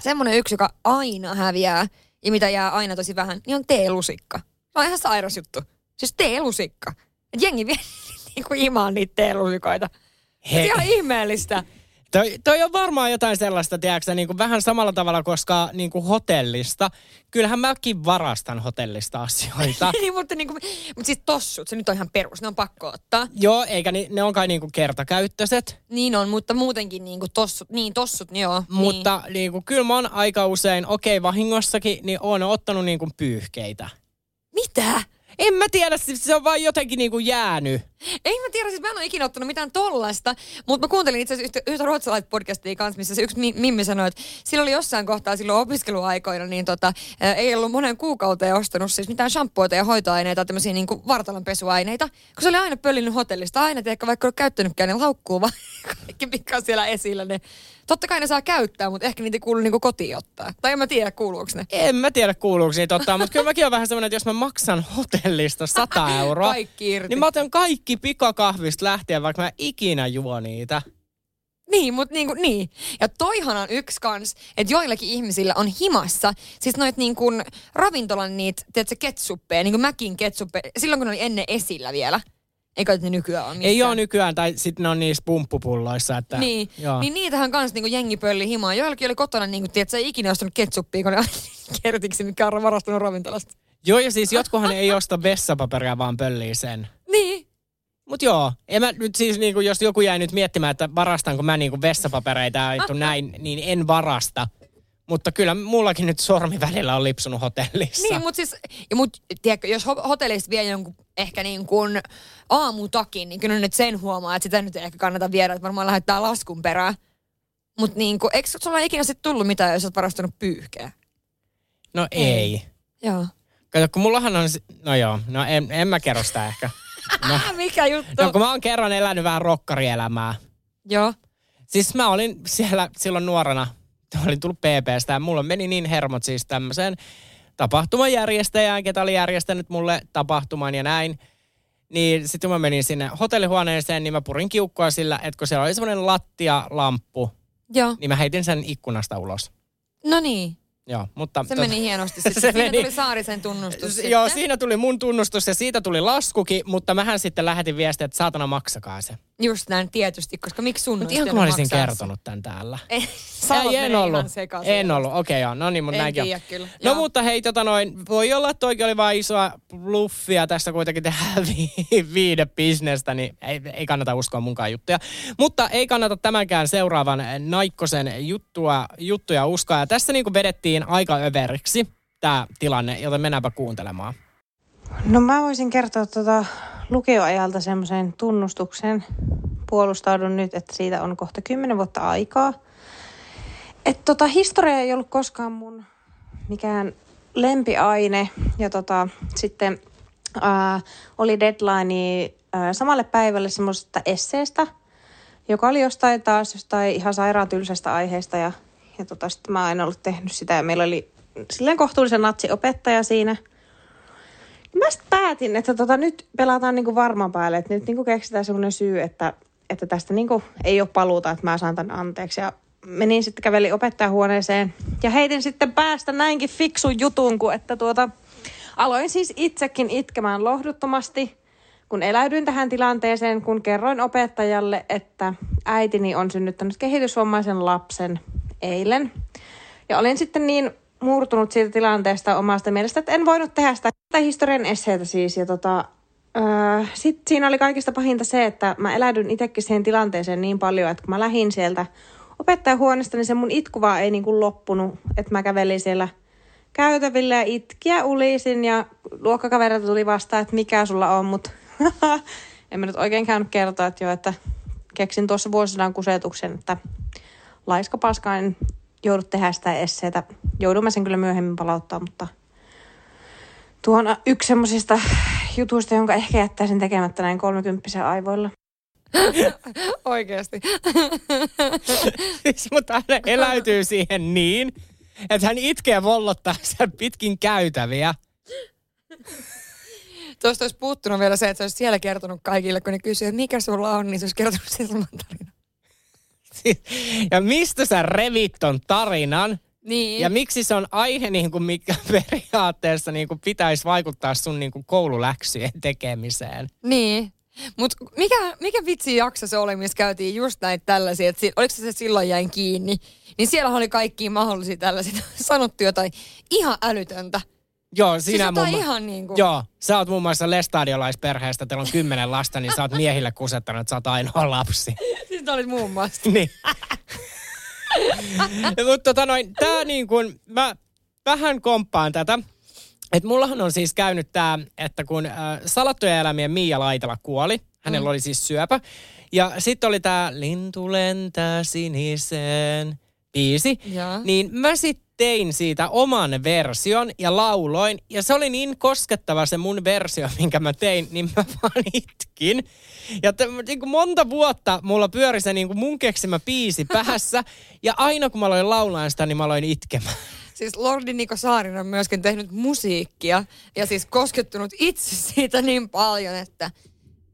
Semmoinen yksi, joka aina häviää ja mitä jää aina tosi vähän, niin on teelusikka. Se on ihan sairas juttu. Siis teelusikka. Et jengi vie (laughs) niin kuin imaan niitä teelusikoita. Se on ihmeellistä. Toi, toi on varmaan jotain sellaista, tiedätkö, niin kuin vähän samalla tavalla, koska niin kuin hotellista, kyllähän mäkin varastan hotellista asioita. (laughs) niin, mutta, niin kuin, mutta siis tossut, se nyt on ihan perus, ne on pakko ottaa. Joo, eikä ni, ne on kai niin kuin kertakäyttöiset. Niin on, mutta muutenkin niin kuin tossut, niin tossut, niin joo. Mutta niin. Niin kuin, kyllä mä oon aika usein, okei okay, vahingossakin, niin oon ottanut niin kuin pyyhkeitä. Mitä? En mä tiedä, se on vaan jotenkin niinku jäänyt. Ei mä tiedä, siis mä en ole ikinä ottanut mitään tollasta, mutta mä kuuntelin itse asiassa yhtä, yhtä ruotsalaista podcastia kanssa, missä se yksi Mimmi sanoi, että sillä oli jossain kohtaa silloin opiskeluaikoina, niin tota, ei ollut monen kuukauteen ostanut siis mitään shampoota ja hoitoaineita, tämmöisiä niinku vartalonpesuaineita, kun se oli aina pöllinyt hotellista, aina ehkä vaikka ole käyttänytkään, niin laukkuu vaan (laughs) kaikki mikä on siellä esillä, ne Totta kai ne saa käyttää, mutta ehkä niitä kuuluu niinku kotiin ottaa. Tai en mä tiedä, kuuluuko ne. En mä tiedä, kuuluuko niitä ottaa, mutta kyllä mäkin on vähän semmoinen, että jos mä maksan hotellista 100 (laughs) euroa, niin mä otan kaikki pikakahvista lähtien, vaikka mä ikinä juo niitä. Niin, mutta niinku, niin. Ja toihan on yksi kans, että joillakin ihmisillä on himassa, siis noit niinku ravintolan niitä, tiedätkö, ketsuppeja, niinku mäkin ketsuppeja, silloin kun ne oli ennen esillä vielä. Eikä ne nykyään ole Ei ole nykyään, tai sitten ne on niissä pumppupulloissa. Että, niin, joo. niin niitähän kanssa niinku jengi pölli himaa. Joillakin oli kotona, niinku, tiedät, ei ikinä ostanut ketsuppia, kun ne (laughs) kertiksi, mikä on varastunut ravintolasta. Joo, ja siis jotkuhan ei osta vessapaperia, vaan pöllii sen. Niin. Mut joo, en mä nyt siis niinku, jos joku jäi nyt miettimään, että varastanko mä niinku vessapapereita ja näin, niin en varasta. Mutta kyllä mullakin nyt sormi välillä on lipsunut hotellissa. Niin, mutta siis, ja mut, tiedätkö, jos hotellista vie jonkun ehkä niin kuin aamutakin, niin kyllä nyt sen huomaa, että sitä nyt ei ehkä kannata viedä, että varmaan lähettää laskun perään. Mutta niin kuin, eikö sulla ikinä sitten tullut mitään, jos olet varastanut pyyhkeä? No ei. ei. Joo. Kato, kun mullahan on, no joo, no en, en mä kerro sitä ehkä. No, (laughs) Mikä juttu? No kun mä oon kerran elänyt vähän rokkarielämää. Joo. Siis mä olin siellä silloin nuorena, olin tullut PPstä ja mulla meni niin hermot siis tämmöiseen tapahtumajärjestäjään, ketä oli järjestänyt mulle tapahtuman ja näin. Niin sitten kun mä menin sinne hotellihuoneeseen, niin mä purin kiukkoa sillä, että kun siellä oli semmoinen lattia-lamppu, Joo. niin mä heitin sen ikkunasta ulos. No niin. Joo, mutta... Se meni hienosti. Sitten. (laughs) se siinä meni... tuli Saarisen tunnustus s- Joo, siinä tuli mun tunnustus ja siitä tuli laskukin, mutta mähän sitten lähetin viestiä, että saatana maksakaa se. Just näin, tietysti, koska miksi sun Mutta ihan kun mä olisin kertonut tämän täällä. Ei, ei en ollut. En ollut, okei okay, joo, no niin, mutta näinkin tiedä, kyllä. No joo. mutta hei, tota noin, voi olla, että toikin oli vain isoa bluffia, tässä kuitenkin tehdään (laughs) vi- viide bisnestä, niin ei, ei kannata uskoa munkaan juttuja. Mutta ei kannata tämänkään seuraavan Naikkosen juttua, juttuja uskoa. Ja tässä niin kuin vedettiin aika överiksi tämä tilanne, joten mennäänpä kuuntelemaan. No mä voisin kertoa tuota lukioajalta semmoisen tunnustuksen. Puolustaudun nyt, että siitä on kohta kymmenen vuotta aikaa. Että tota, historia ei ollut koskaan mun mikään lempiaine. Ja tota, sitten ää, oli deadline ää, samalle päivälle semmoisesta esseestä, joka oli jostain taas jostain ihan sairaan tylsästä aiheesta. Ja, ja tota, sitten mä en ollut tehnyt sitä ja meillä oli silleen kohtuullisen natsiopettaja siinä – Mä sitten päätin, että tota, nyt pelataan niinku varman päälle, että nyt niinku keksitään semmoinen syy, että, että tästä niinku ei ole paluuta, että mä saan tämän anteeksi. Ja menin sitten kävelin opettajahuoneeseen ja heitin sitten päästä näinkin fiksun jutun, kun että tuota, aloin siis itsekin itkemään lohduttomasti, kun eläydyin tähän tilanteeseen, kun kerroin opettajalle, että äitini on synnyttänyt kehitysvammaisen lapsen eilen. Ja olin sitten niin murtunut siitä tilanteesta omasta mielestä, että en voinut tehdä sitä historian esseitä siis. Ja tota, öö, sitten siinä oli kaikista pahinta se, että mä eläydyn itsekin siihen tilanteeseen niin paljon, että kun mä lähdin sieltä opettajahuoneesta, niin se mun itku vaan ei niin kuin loppunut. Että mä kävelin siellä käytävillä ja itkiä ulisin ja luokkakaverilta tuli vastaan, että mikä sulla on, mutta (laughs) en mä nyt oikein käynyt kertoa, että jo, että keksin tuossa vuosisadan kusetuksen, että laiska paska en joudu tehdä sitä esseitä. Joudun mä sen kyllä myöhemmin palauttaa, mutta tuon yksi semmoisista jutuista, jonka ehkä jättäisin tekemättä näin kolmekymppisen aivoilla. (laughs) Oikeasti. (laughs) siis, mutta hän eläytyy siihen niin, että hän itkee vollottaa sen pitkin käytäviä. Tuosta olisi puuttunut vielä se, että se olisi siellä kertonut kaikille, kun ne kysyy, että mikä sulla on, niin se olisi kertonut sen saman tarinan. (laughs) ja mistä sä revit ton tarinan? Niin. Ja miksi se on aihe, niin kuin mikä (laughs) periaatteessa niin kuin pitäisi vaikuttaa sun niin kuin koululäksyjen tekemiseen? Niin. Mutta mikä, mikä vitsi jakso se oli, missä käytiin just näitä tällaisia, että si- oliko se, se silloin jäin kiinni, niin siellä oli kaikki mahdollisia tällaisia, (laughs) sanottu jotain ihan älytöntä. Joo, sinä siis muun... ihan niin kuin... Joo, sä oot muun muassa lestadiolaisperheestä, teillä on kymmenen lasta, niin sä oot miehille kusettanut, että sä oot ainoa lapsi. (laughs) siis olit muun muassa. niin. (laughs) Mutta tota noin, tää niin kuin, mä vähän komppaan tätä. Että mullahan on siis käynyt tämä, että kun äh, Salattuja elämien Miia Laitala kuoli, hänellä mm. oli siis syöpä. Ja sitten oli tämä Lintu lentää siniseen biisi. Ja. Niin mä sitten tein siitä oman version ja lauloin. Ja se oli niin koskettava se mun versio, (laughs) minkä mä tein, niin mä vaan itkin. Ja t- niin kuin monta vuotta mulla pyöri se niin kuin mun keksimä biisi (laughs) päässä. Ja aina kun mä aloin laulaa sitä, niin mä aloin itkemään. (laughs) Siis Lordi Niko Saarinen on myöskin tehnyt musiikkia ja siis koskettunut itse siitä niin paljon, että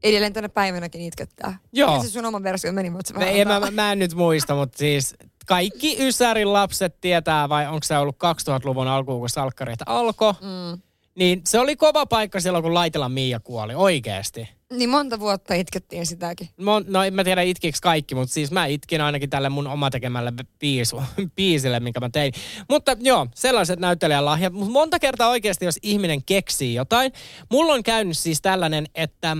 edelleen tänä päivänäkin itkettää. Joo. Ja se sun oma versio meni, mutta se vähän mä, mä, mä en nyt muista, mutta siis kaikki Ysärin lapset tietää, vai onko se ollut 2000-luvun alkuun, kun salkkareita alkoi. Mm. Niin se oli kova paikka silloin, kun Laitelan Miia kuoli, oikeasti. Niin monta vuotta itkettiin sitäkin. Mon, no en mä tiedä itkiksi kaikki, mutta siis mä itkin ainakin tälle mun oma tekemälle biisu, (laughs) biisille, minkä mä tein. Mutta joo, sellaiset näyttelijälahjat. Mutta monta kertaa oikeasti, jos ihminen keksii jotain. Mulla on käynyt siis tällainen, että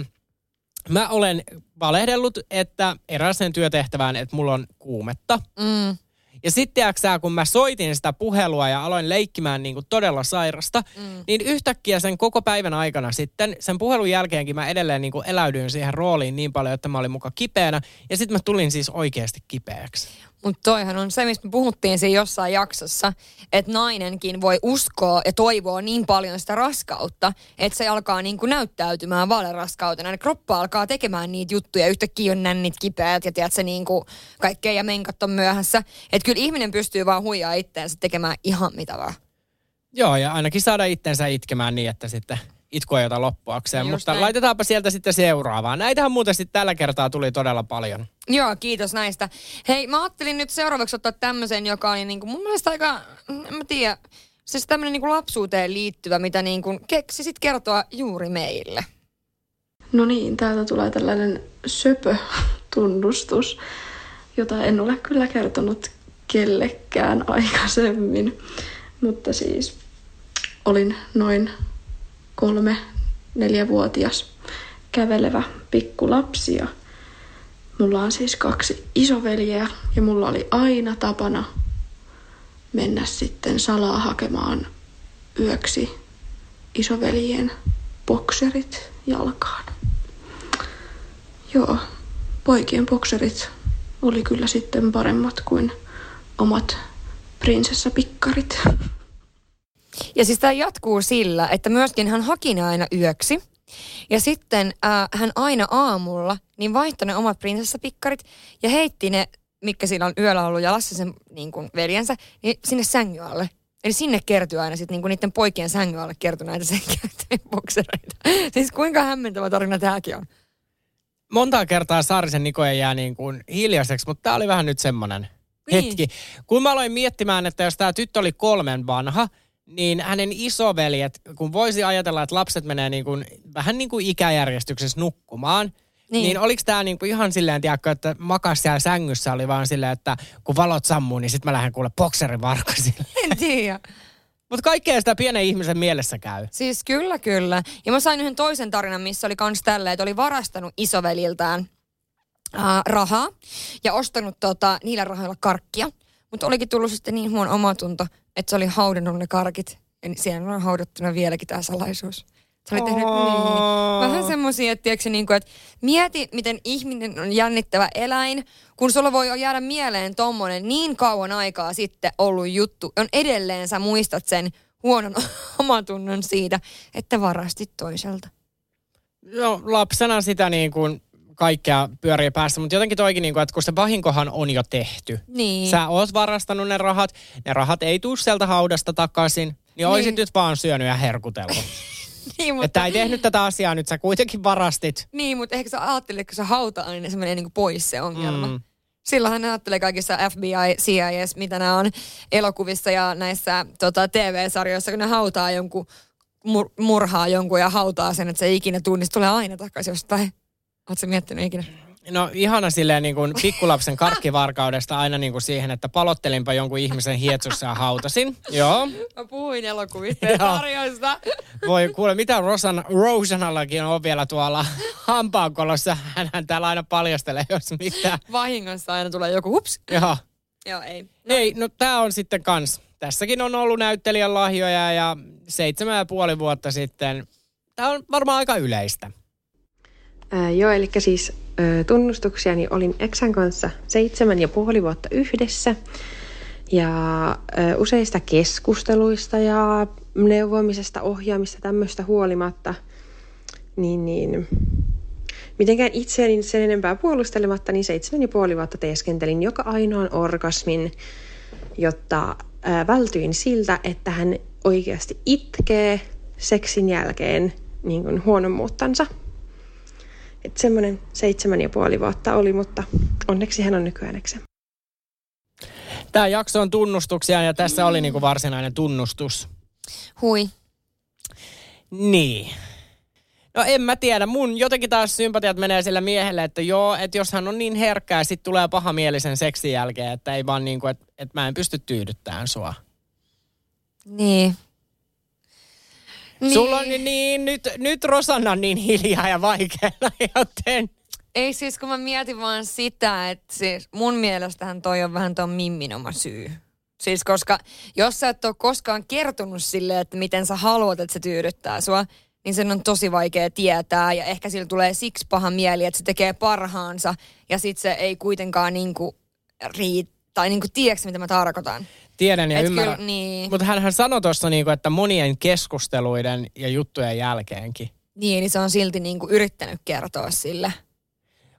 mä olen valehdellut, että erääseen työtehtävään, että mulla on kuumetta. Mm. Ja sitten kun mä soitin sitä puhelua ja aloin leikkimään niin kuin todella sairasta, mm. niin yhtäkkiä sen koko päivän aikana sitten, sen puhelun jälkeenkin mä edelleen niin kuin eläydyin siihen rooliin niin paljon, että mä olin muka kipeänä. Ja sitten mä tulin siis oikeasti kipeäksi. Mutta toihan on se, mistä me puhuttiin siinä jossain jaksossa, että nainenkin voi uskoa ja toivoa niin paljon sitä raskautta, että se alkaa niin kuin näyttäytymään valeraskautena. Ja kroppa alkaa tekemään niitä juttuja, yhtäkkiä on nännit kipeät ja tiedät, se niin kuin kaikkea ja menkat on myöhässä. Että kyllä ihminen pystyy vaan huijaa itteensä tekemään ihan mitä vaan. Joo, ja ainakin saada itsensä itkemään niin, että sitten itku ei ota loppuakseen. Just Mutta näin. laitetaanpa sieltä sitten seuraavaa. Näitähän muuten sitten tällä kertaa tuli todella paljon. Joo, kiitos näistä. Hei, mä ajattelin nyt seuraavaksi ottaa tämmöisen, joka oli niinku mun mielestä aika, en mä tiedä, siis tämmöinen niinku lapsuuteen liittyvä, mitä niinku keksisit kertoa juuri meille. No niin, täältä tulee tällainen söpö-tunnustus, jota en ole kyllä kertonut kellekään aikaisemmin. Mutta siis olin noin kolme, neljävuotias kävelevä pikkulapsi ja mulla on siis kaksi isoveljeä ja mulla oli aina tapana mennä sitten salaa hakemaan yöksi isoveljien bokserit jalkaan. Joo, poikien bokserit oli kyllä sitten paremmat kuin omat prinsessapikkarit. Ja siis tämä jatkuu sillä, että myöskin hän haki ne aina yöksi. Ja sitten äh, hän aina aamulla niin vaihtoi ne omat prinsessapikkarit ja heitti ne, mikä siinä on yöllä ollut jalassa sen niin kuin veljensä, niin sinne sängyn alle. Eli sinne kertyy aina sitten niin niiden poikien sängyn alle kertyi näitä sen boksereita. (laughs) Siis kuinka hämmentävä tarina tämäkin on. Monta kertaa Saarisen Nikoja jää niin kuin hiljaiseksi, mutta tämä oli vähän nyt semmoinen Niin. hetki. Kun mä aloin miettimään, että jos tämä tyttö oli kolmen vanha, niin hänen isoveljet, kun voisi ajatella, että lapset menee niin kuin, vähän niin kuin ikäjärjestyksessä nukkumaan, Niin. niin, oliko tämä niin kuin ihan silleen, tiedätkö, että makas siellä sängyssä oli vaan silleen, että kun valot sammuu, niin sitten mä lähden kuule bokserin varkasille. (laughs) En tiedä. Mutta kaikkea sitä pienen ihmisen mielessä käy. Siis kyllä, kyllä. Ja mä sain yhden toisen tarinan, missä oli kans tälleen, että oli varastanut isoveliltään ää, rahaa ja ostanut tota, niillä rahoilla karkkia. Mutta olikin tullut sitten niin huono omatunto, että se oli haudannut ne karkit. Ja siellä on haudattuna vieläkin tämä salaisuus. Se oli tehnyt niin. Vähän semmoisia, että, tiedätkö, niin kuin, että mieti, miten ihminen on jännittävä eläin, kun sulla voi jäädä mieleen tommonen niin kauan aikaa sitten ollut juttu. On edelleen sä muistat sen huonon (laughs) omatunnon siitä, että varastit toiselta. No lapsena sitä niin kuin kaikkea pyörii päässä, mutta jotenkin toikin, niin kuin, että kun se vahinkohan on jo tehty. Niin. Sä oot varastanut ne rahat, ne rahat ei tuu sieltä haudasta takaisin, niin, niin. oisit nyt vaan syönyt ja herkutellut. (laughs) niin, mutta... Että ei tehnyt tätä asiaa nyt, sä kuitenkin varastit. Niin, mutta ehkä sä ajattelit, kun se hauta-aine, niin se menee niin kuin pois se ongelma. Mm. Silloinhan ne ajattelee kaikissa FBI, CIS, mitä nämä on elokuvissa ja näissä tota, TV-sarjoissa, kun ne hautaa jonkun, mur, murhaa jonkun ja hautaa sen, että se ei ikinä se tulee aina takaisin jostain. Oletko miettinyt ikinä? No ihana silleen niin kuin pikkulapsen karkkivarkaudesta aina niin kuin siihen, että palottelinpa jonkun ihmisen hietsussa ja hautasin. Joo. Mä puhuin elokuvista ja sarjoista. Voi kuule, mitä Rosan, Rosanallakin on vielä tuolla hampaankolossa. Hän täällä aina paljastelee, jos mitä. Vahingossa aina tulee joku hups. Joo. Joo, ei. No. Ei, no tää on sitten kans. Tässäkin on ollut näyttelijän lahjoja ja seitsemän ja puoli vuotta sitten. Tämä on varmaan aika yleistä. Ää, joo, eli siis ää, tunnustuksia, niin olin Eksän kanssa seitsemän ja puoli vuotta yhdessä. Ja ää, useista keskusteluista ja neuvomisesta, ohjaamista tämmöistä huolimatta, niin, niin mitenkään itseäni sen enempää puolustelematta, niin seitsemän ja puoli vuotta teeskentelin joka ainoan orgasmin, jotta ää, vältyin siltä, että hän oikeasti itkee seksin jälkeen niin kuin huonommuuttansa. Että semmoinen seitsemän ja puoli vuotta oli, mutta onneksi hän on nykyään eksä. Tämä jakso on tunnustuksia ja tässä oli niinku varsinainen tunnustus. Hui. Niin. No en mä tiedä. Mun jotenkin taas sympatiat menee sillä miehelle, että joo, että jos hän on niin herkkää, sit tulee pahamielisen seksin jälkeen, että ei vaan niinku, että, että mä en pysty tyydyttämään sua. Niin. Niin. Sulla on niin, niin nyt, nyt Rosanna on niin hiljaa ja vaikealla, (laughs) joten... Ei siis, kun mä mietin vaan sitä, että siis mun mielestähän toi on vähän ton Mimmin oma syy. Siis koska jos sä et ole koskaan kertonut sille, että miten sä haluat, että se tyydyttää sua, niin sen on tosi vaikea tietää ja ehkä sillä tulee siksi paha mieli, että se tekee parhaansa ja sit se ei kuitenkaan niinku riit, tai niinku tiedätkö mitä mä tarkoitan. Tiedän ja Et ymmärrän. Kyllä, niin. Mutta hän sanoi tuossa, niinku, että monien keskusteluiden ja juttujen jälkeenkin. Niin, niin se on silti niinku yrittänyt kertoa sille.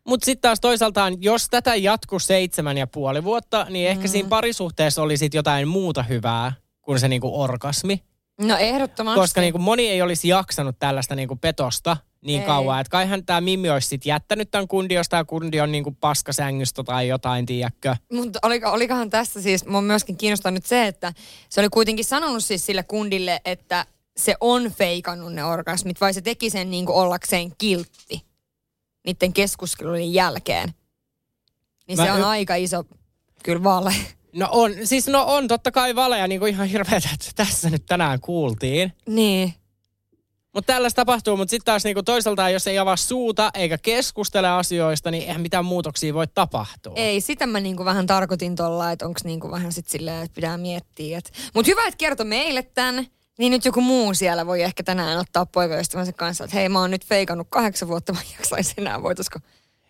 Mutta sitten taas toisaaltaan, jos tätä jatku seitsemän ja puoli vuotta, niin ehkä Mm. siinä parisuhteessa oli sit jotain muuta hyvää kuin se niinku orgasmi. No ehdottomasti. Koska niinku moni ei olisi jaksanut tällaista niinku petosta niin Ei. kauan. Että kaihan tämä Mimmi olisi sit jättänyt tämän kundi, jos tämä kundi on niinku paskasängystä tai jotain, tiedätkö. Mutta oliko, olikohan tässä siis, mua myöskin kiinnostaa nyt se, että se oli kuitenkin sanonut siis sille kundille, että se on feikannut ne orgasmit, vai se teki sen niin kuin ollakseen kiltti niiden keskustelujen jälkeen. Niin Mä se on y- aika iso, kyllä vale. No on, siis no on totta kai valeja, niin kuin ihan hirveätä, että tässä nyt tänään kuultiin. Niin. Mutta tällaista tapahtuu, mutta sitten taas niinku toisaalta, jos ei avaa suuta eikä keskustele asioista, niin eihän mitään muutoksia voi tapahtua. Ei, sitä mä niinku vähän tarkoitin tuolla, että onko niinku vähän sit silleen, että pitää miettiä. Et. Mutta hyvä, että kertoi meille tän. Niin nyt joku muu siellä voi ehkä tänään ottaa poikaystävänsä kanssa, että hei mä oon nyt feikannut kahdeksan vuotta, mä en jaksaisi enää, voitaisiko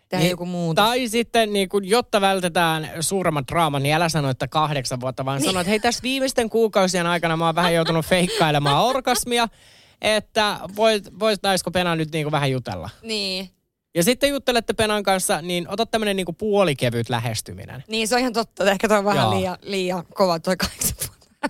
tehdä Niin, joku muuta. Tai sitten, niin kun, jotta vältetään suuremman draaman, niin älä sano, että kahdeksan vuotta, vaan sano, että hei tässä viimeisten kuukausien aikana mä oon vähän joutunut feikkailemaan orgasmia, (laughs) että voit, voitaisiko Pena nyt niin kuin vähän jutella. Niin. Ja sitten juttelette Penan kanssa, niin ota tämmöinen niin puolikevyt lähestyminen. Niin, se on ihan totta. Ehkä toi on vähän Joo. liian, liian kova toi kahdeksan.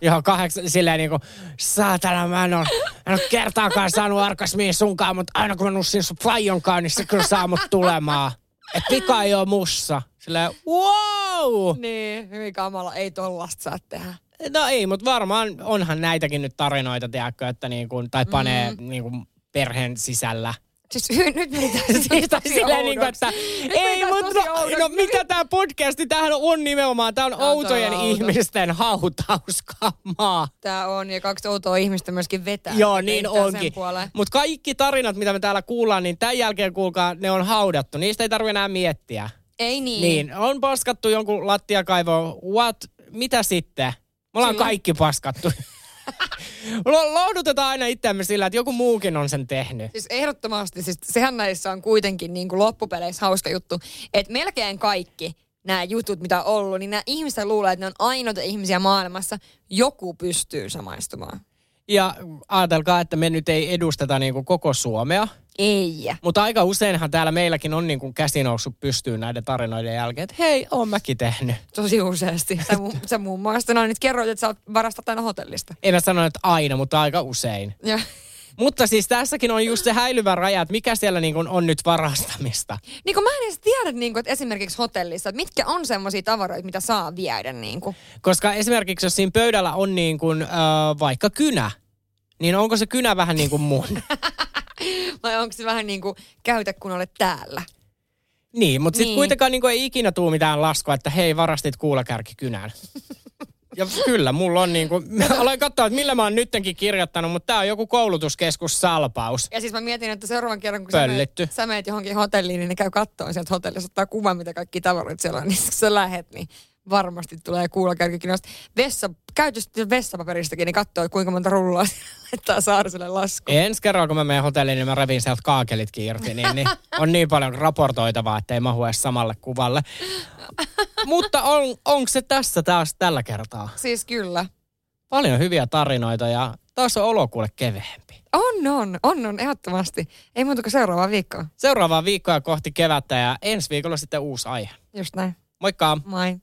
Joo, kahdeksan, silleen niinku, saatana, mä en oo, en oo kertaakaan saanut orgasmia sunkaan, mutta aina kun mä nussin sun flajonkaan, niin se kyllä saa mut tulemaan. Et vika ei oo mussa. Silleen, wow! Niin, hyvin kamala. Ei tollasta saa tehdä. No ei, mutta varmaan onhan näitäkin nyt tarinoita, tiedätkö, että niinku, tai panee Mm. niinku perheen sisällä. Siis hy- nyt meni taas Siis silleen niinku, oudoksi. että Nyt ei, taas mutta no, no mikä tää podcasti, tämähän on nimenomaan, tää on Tää on outojen outo. ihmisten hautauskamaa. Tää on, ja kaksi outoa ihmistä myöskin vetää. Joo, niin onkin. Mutta kaikki tarinat, mitä me täällä kuullaan, niin tämän jälkeen kuulkaa, ne on haudattu. Niistä ei tarvitse enää miettiä. Ei niin. Niin, on paskattu jonkun lattiakaivoon. What? Mitä sitten? Me ollaan Kyllä. kaikki paskattu. (laughs) Lo- Lohdutetaan aina itseämme sillä, että joku muukin on sen tehnyt. Siis ehdottomasti, siis sehän näissä on kuitenkin niin kuin loppupeleissä hauska juttu, että melkein kaikki nämä jutut, mitä on ollut, niin nämä ihmiset luulee, että ne on ainoita ihmisiä maailmassa. Joku pystyy samaistumaan. Ja ajatelkaa, että me nyt ei edusteta niinku koko Suomea. Ei. Mutta aika useinhan täällä meilläkin on niinku käsi noussut pystyyn näiden tarinoiden jälkeen, että hei, oon mäkin tehnyt. Tosi useasti. Sä, mu- sä muun muassa no, nyt kerroit, että sä oot varastat aina hotellista. En mä sano, että aina, mutta aika usein. Ja, Mutta siis tässäkin on just se häilyvä raja, että mikä siellä niinku on nyt varastamista. niin kuin mä en edes tiedä, niin kuin, että esimerkiksi hotellissa, että mitkä on semmoisia tavaroita, mitä saa viedä. Niin kuin. Koska esimerkiksi jos siinä pöydällä on niin kuin, äh, vaikka kynä, niin onko se kynä vähän niin kuin mun? (laughs) Vai onko se vähän niin kuin käytä, kun olet täällä? niin, mutta sitten Niin. kuitenkaan niin kuin ei ikinä tuu mitään laskua, että hei, varastit kuulakärkikynän. (laughs) Ja kyllä, mulla on niin kuin, olen katsonut, että millä mä oon nyttenkin kirjoittanut, mutta tää on joku koulutuskeskus salpaus. Ja siis mä mietin, että seuraavan kerran, kun sä Pöllitty. meet, sä meet johonkin hotelliin, niin ne käy kattoon sieltä hotellissa, ottaa kuvan, mitä kaikki tavaroit siellä on, niin kun sä lähet, niin varmasti tulee kuulakärkikynästä. Vessa, käytöstä vessapaperistakin, niin katsoo, kuinka monta rullaa (laughs) laittaa Saariselle lasku. Ensi kerralla, kun mä menen hotelliin, niin mä revin sieltä kaakelitkin irti, niin, niin on niin paljon raportoitavaa, että ei mahu edes samalle kuvalle. Mutta on, onko se tässä taas tällä kertaa? Siis kyllä. Paljon hyviä tarinoita ja taas on olo kuule keveempi. On, on, on, on, ehdottomasti. Ei muuta kuin seuraavaa viikkoa. Seuraavaa viikkoa kohti kevättä ja ensi viikolla sitten uusi aihe. Just näin. Moikka! Moi.